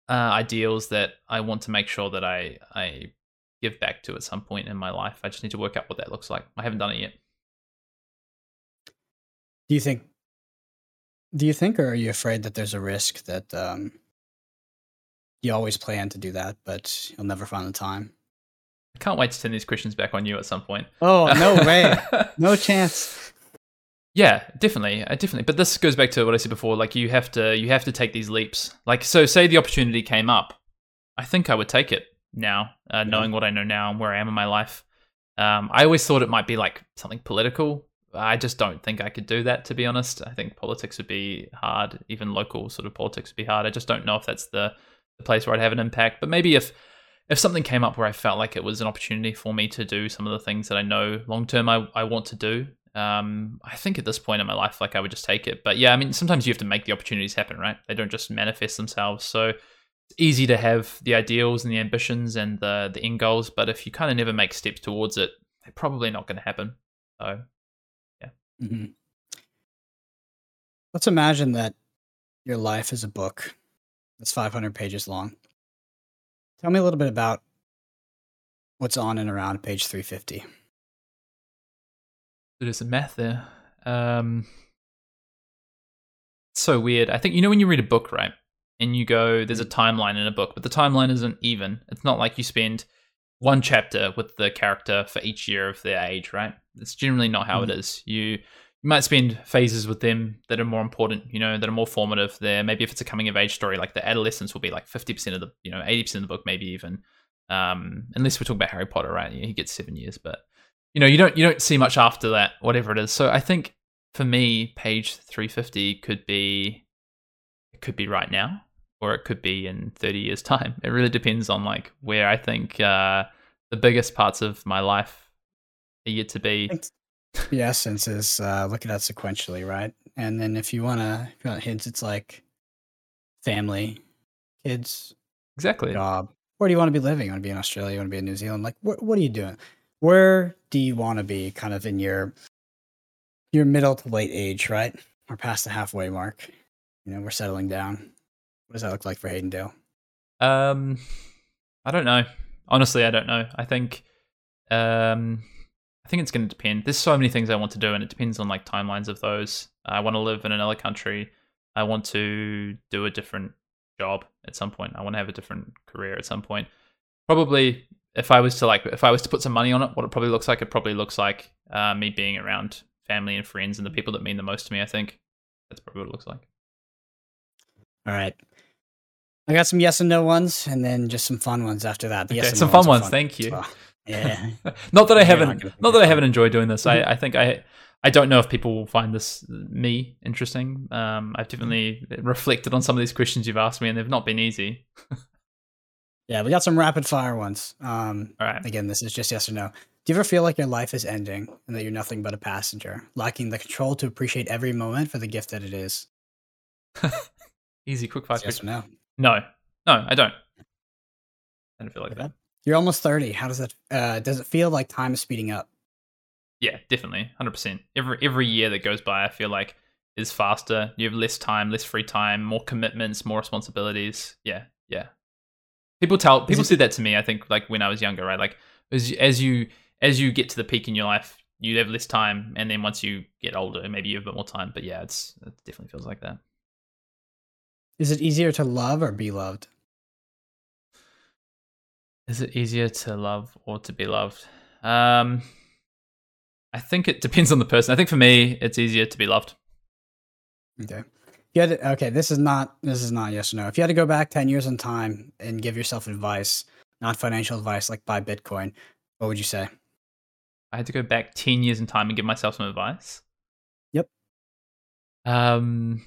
ideals that I want to make sure that I I give back to at some point in my life. I just need to work out what that looks like. I haven't done it yet. Do you think? Do you think, or are you afraid that there's a risk that um, you always plan to do that, but you'll never find the time? I can't wait to turn these questions back on you at some point. Oh no way, no chance. Yeah, definitely, uh, definitely. But this goes back to what I said before. Like you have to, you have to take these leaps. Like so, say the opportunity came up, I think I would take it now, uh, knowing what I know now and where I am in my life. Um, I always thought it might be like something political. I just don't think I could do that, to be honest. I think politics would be hard, even local sort of politics would be hard. I just don't know if that's the, place where I'd have an impact. But maybe if if something came up where I felt like it was an opportunity for me to do some of the things that I know long term I, I want to do, um, I think at this point in my life, like I would just take it. But yeah, I mean, sometimes you have to make the opportunities happen, right? They don't just manifest themselves. So it's easy to have the ideals and the ambitions and the the end goals, but if you kind of never make steps towards it, they're probably not going to happen. So yeah. Mm-hmm. Let's imagine that your life is a book that's 500 pages long. Tell me a little bit about what's on and around page 350. There's some math there. Um, so weird. I think you know when you read a book, right? And you go, there's a mm. timeline in a book, but the timeline isn't even. It's not like you spend one chapter with the character for each year of their age, right? It's generally not how mm-hmm. it is. You you might spend phases with them that are more important, you know, that are more formative. There, maybe if it's a coming of age story, like the adolescence will be like fifty percent of the, you know, eighty percent of the book, maybe even. Um, unless we're talking about Harry Potter, right? He gets seven years, but you know, you don't you don't see much after that, whatever it is. So I think for me, page three fifty could be, it could be right now, or it could be in thirty years' time. It really depends on like where I think uh, the biggest parts of my life are yet to be the essence is uh, look at that sequentially, right? And then if you want to if you want hints, it's like family, kids, exactly, job. Where do you want to be living? You want to be in Australia? You want to be in New Zealand? Like, wh- what are you doing? Where do you want to be? Kind of in your your middle to late age, right? We're past the halfway mark. You know, we're settling down. What does that look like for Hayden Dale? Um, I don't know. Honestly, I don't know. I think um think it's going to depend. There's so many things I want to do, and it depends on like timelines of those. I want to live in another country. I want to do a different job at some point. I want to have a different career at some point. Probably, if I was to like, if I was to put some money on it, what it probably looks like, it probably looks like uh, me being around family and friends and the people that mean the most to me. I think that's probably what it looks like. All right. I got some yes and no ones, and then just some fun ones after that. The okay, yes some fun ones. Fun. Thank you. Well. Yeah. not that I haven't not, not that I haven't enjoyed doing this. I, mm-hmm. I think I I don't know if people will find this me interesting. Um, I've definitely reflected on some of these questions you've asked me, and they've not been easy. yeah, we got some rapid fire ones. Um, All right. Again, this is just yes or no. Do you ever feel like your life is ending and that you're nothing but a passenger, lacking the control to appreciate every moment for the gift that it is? Easy, quick fire. Yes or no? No, no, I don't. I don't feel like that. You're almost 30. How does that uh does it feel like time is speeding up? Yeah, definitely. 100%. Every every year that goes by, I feel like is faster. You have less time, less free time, more commitments, more responsibilities. Yeah, yeah. People tell people said that to me, I think like when I was younger, right? Like as as you as you get to the peak in your life, you have less time and then once you get older, maybe you have a bit more time, but yeah, it's it definitely feels like that. Is it easier to love or be loved? Is it easier to love or to be loved? Um, I think it depends on the person. I think for me, it's easier to be loved. Okay. You had to, okay. This is not this is not yes or no. If you had to go back ten years in time and give yourself advice, not financial advice, like buy Bitcoin, what would you say? I had to go back ten years in time and give myself some advice. Yep. Um,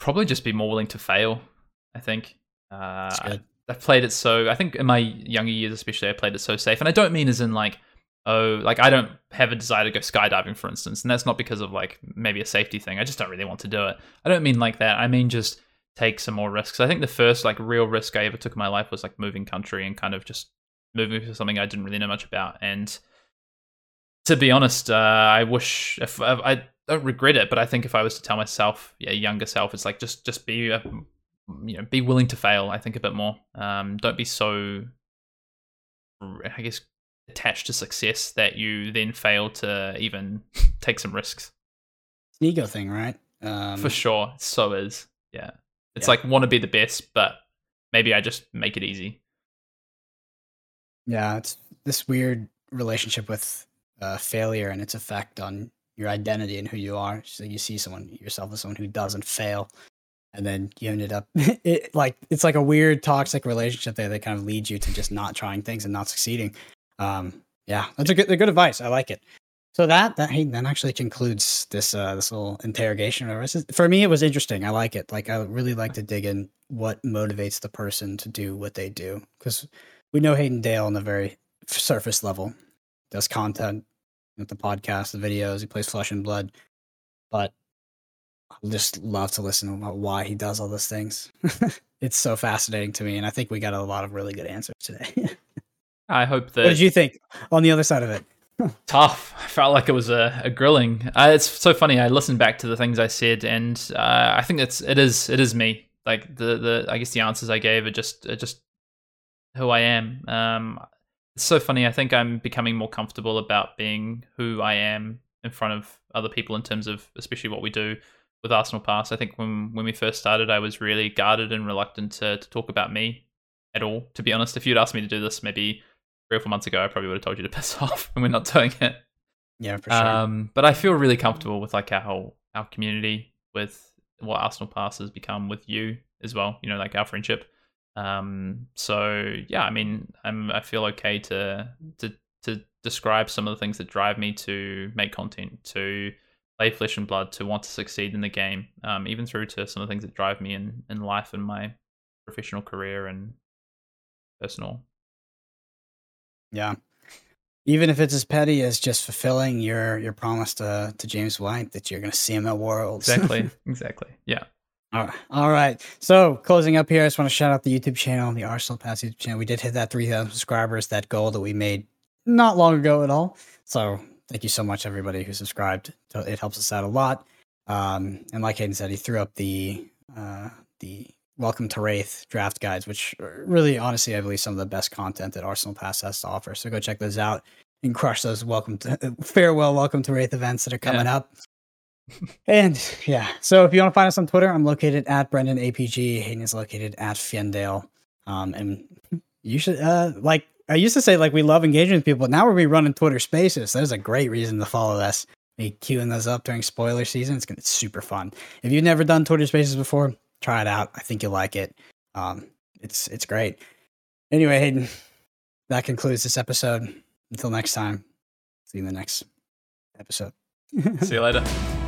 probably just be more willing to fail. I think. Uh, That's good. I've played it so. I think in my younger years, especially, I played it so safe, and I don't mean as in like oh, like I don't have a desire to go skydiving, for instance, and that's not because of like maybe a safety thing. I just don't really want to do it. I don't mean like that. I mean just take some more risks. I think the first like real risk I ever took in my life was like moving country and kind of just moving for something I didn't really know much about. And to be honest, uh, I wish if I don't regret it, but I think if I was to tell myself, yeah, younger self, it's like just just be a, you know be willing to fail. I think a bit more. Um, don't be so I guess attached to success that you then fail to even take some risks. It's an ego thing, right? Um, For sure, so is. Yeah, it's yeah. like want to be the best, but maybe I just make it easy. Yeah, it's this weird relationship with uh, failure and its effect on your identity and who you are. So you see someone yourself as someone who doesn't fail, and then you ended up it like it's like a weird toxic relationship there that kind of leads you to just not trying things and not succeeding. Um, yeah, that's a good, a good advice. I like it. So that that hey, that actually concludes this uh, this little interrogation. For me, it was interesting. I like it. Like I really like to dig in what motivates the person to do what they do because we know Hayden Dale on a very surface level does content with the podcast, the videos. He plays Flesh and Blood, but I just love to listen about why he does all those things. it's so fascinating to me, and I think we got a lot of really good answers today. I hope that. What did you think on the other side of it? Tough. I felt like it was a, a grilling. Uh, it's so funny. I listened back to the things I said, and uh, I think it's it is it is me. Like the the I guess the answers I gave are just are just who I am. Um, it's so funny. I think I'm becoming more comfortable about being who I am in front of other people in terms of especially what we do with Arsenal Pass. I think when when we first started, I was really guarded and reluctant to to talk about me at all. To be honest, if you'd asked me to do this maybe three or four months ago, I probably would have told you to piss off, and we're not doing it. Yeah, for sure. Um, but I feel really comfortable with like our whole our community, with what Arsenal Pass has become with you as well. You know, like our friendship. Um, so yeah, I mean, I'm I feel okay to to to describe some of the things that drive me to make content, to play flesh and blood, to want to succeed in the game, um, even through to some of the things that drive me in in life and my professional career and personal yeah. Even if it's as petty as just fulfilling your your promise to to James White that you're going to see him at Worlds. Exactly. exactly. Yeah. All right. All right. So closing up here, I just want to shout out the YouTube channel, the Arsenal Pass YouTube channel. We did hit that 3,000 subscribers, that goal that we made not long ago at all. So thank you so much, everybody who subscribed. It helps us out a lot. Um, and like Hayden said, he threw up the uh, the Welcome to Rathe draft guides, which really, honestly, I believe some of the best content that Arsenal Pass has to offer. So go check those out and crush those welcome to farewell, welcome to Rathe events that are coming yeah. up. and yeah, so if you want to find us on Twitter, I'm located at Brendan APG. Hayden is located at Fyendal. Um, and you should uh like I used to say like we love engaging with people, but now we're be running Twitter Spaces. That is a great reason to follow us. Be queuing those up during spoiler season. It's gonna be super fun. If you've never done Twitter Spaces before, try it out. I think you'll like it. Um, it's it's great. Anyway, Hayden, that concludes this episode. Until next time, see you in the next episode. see you later.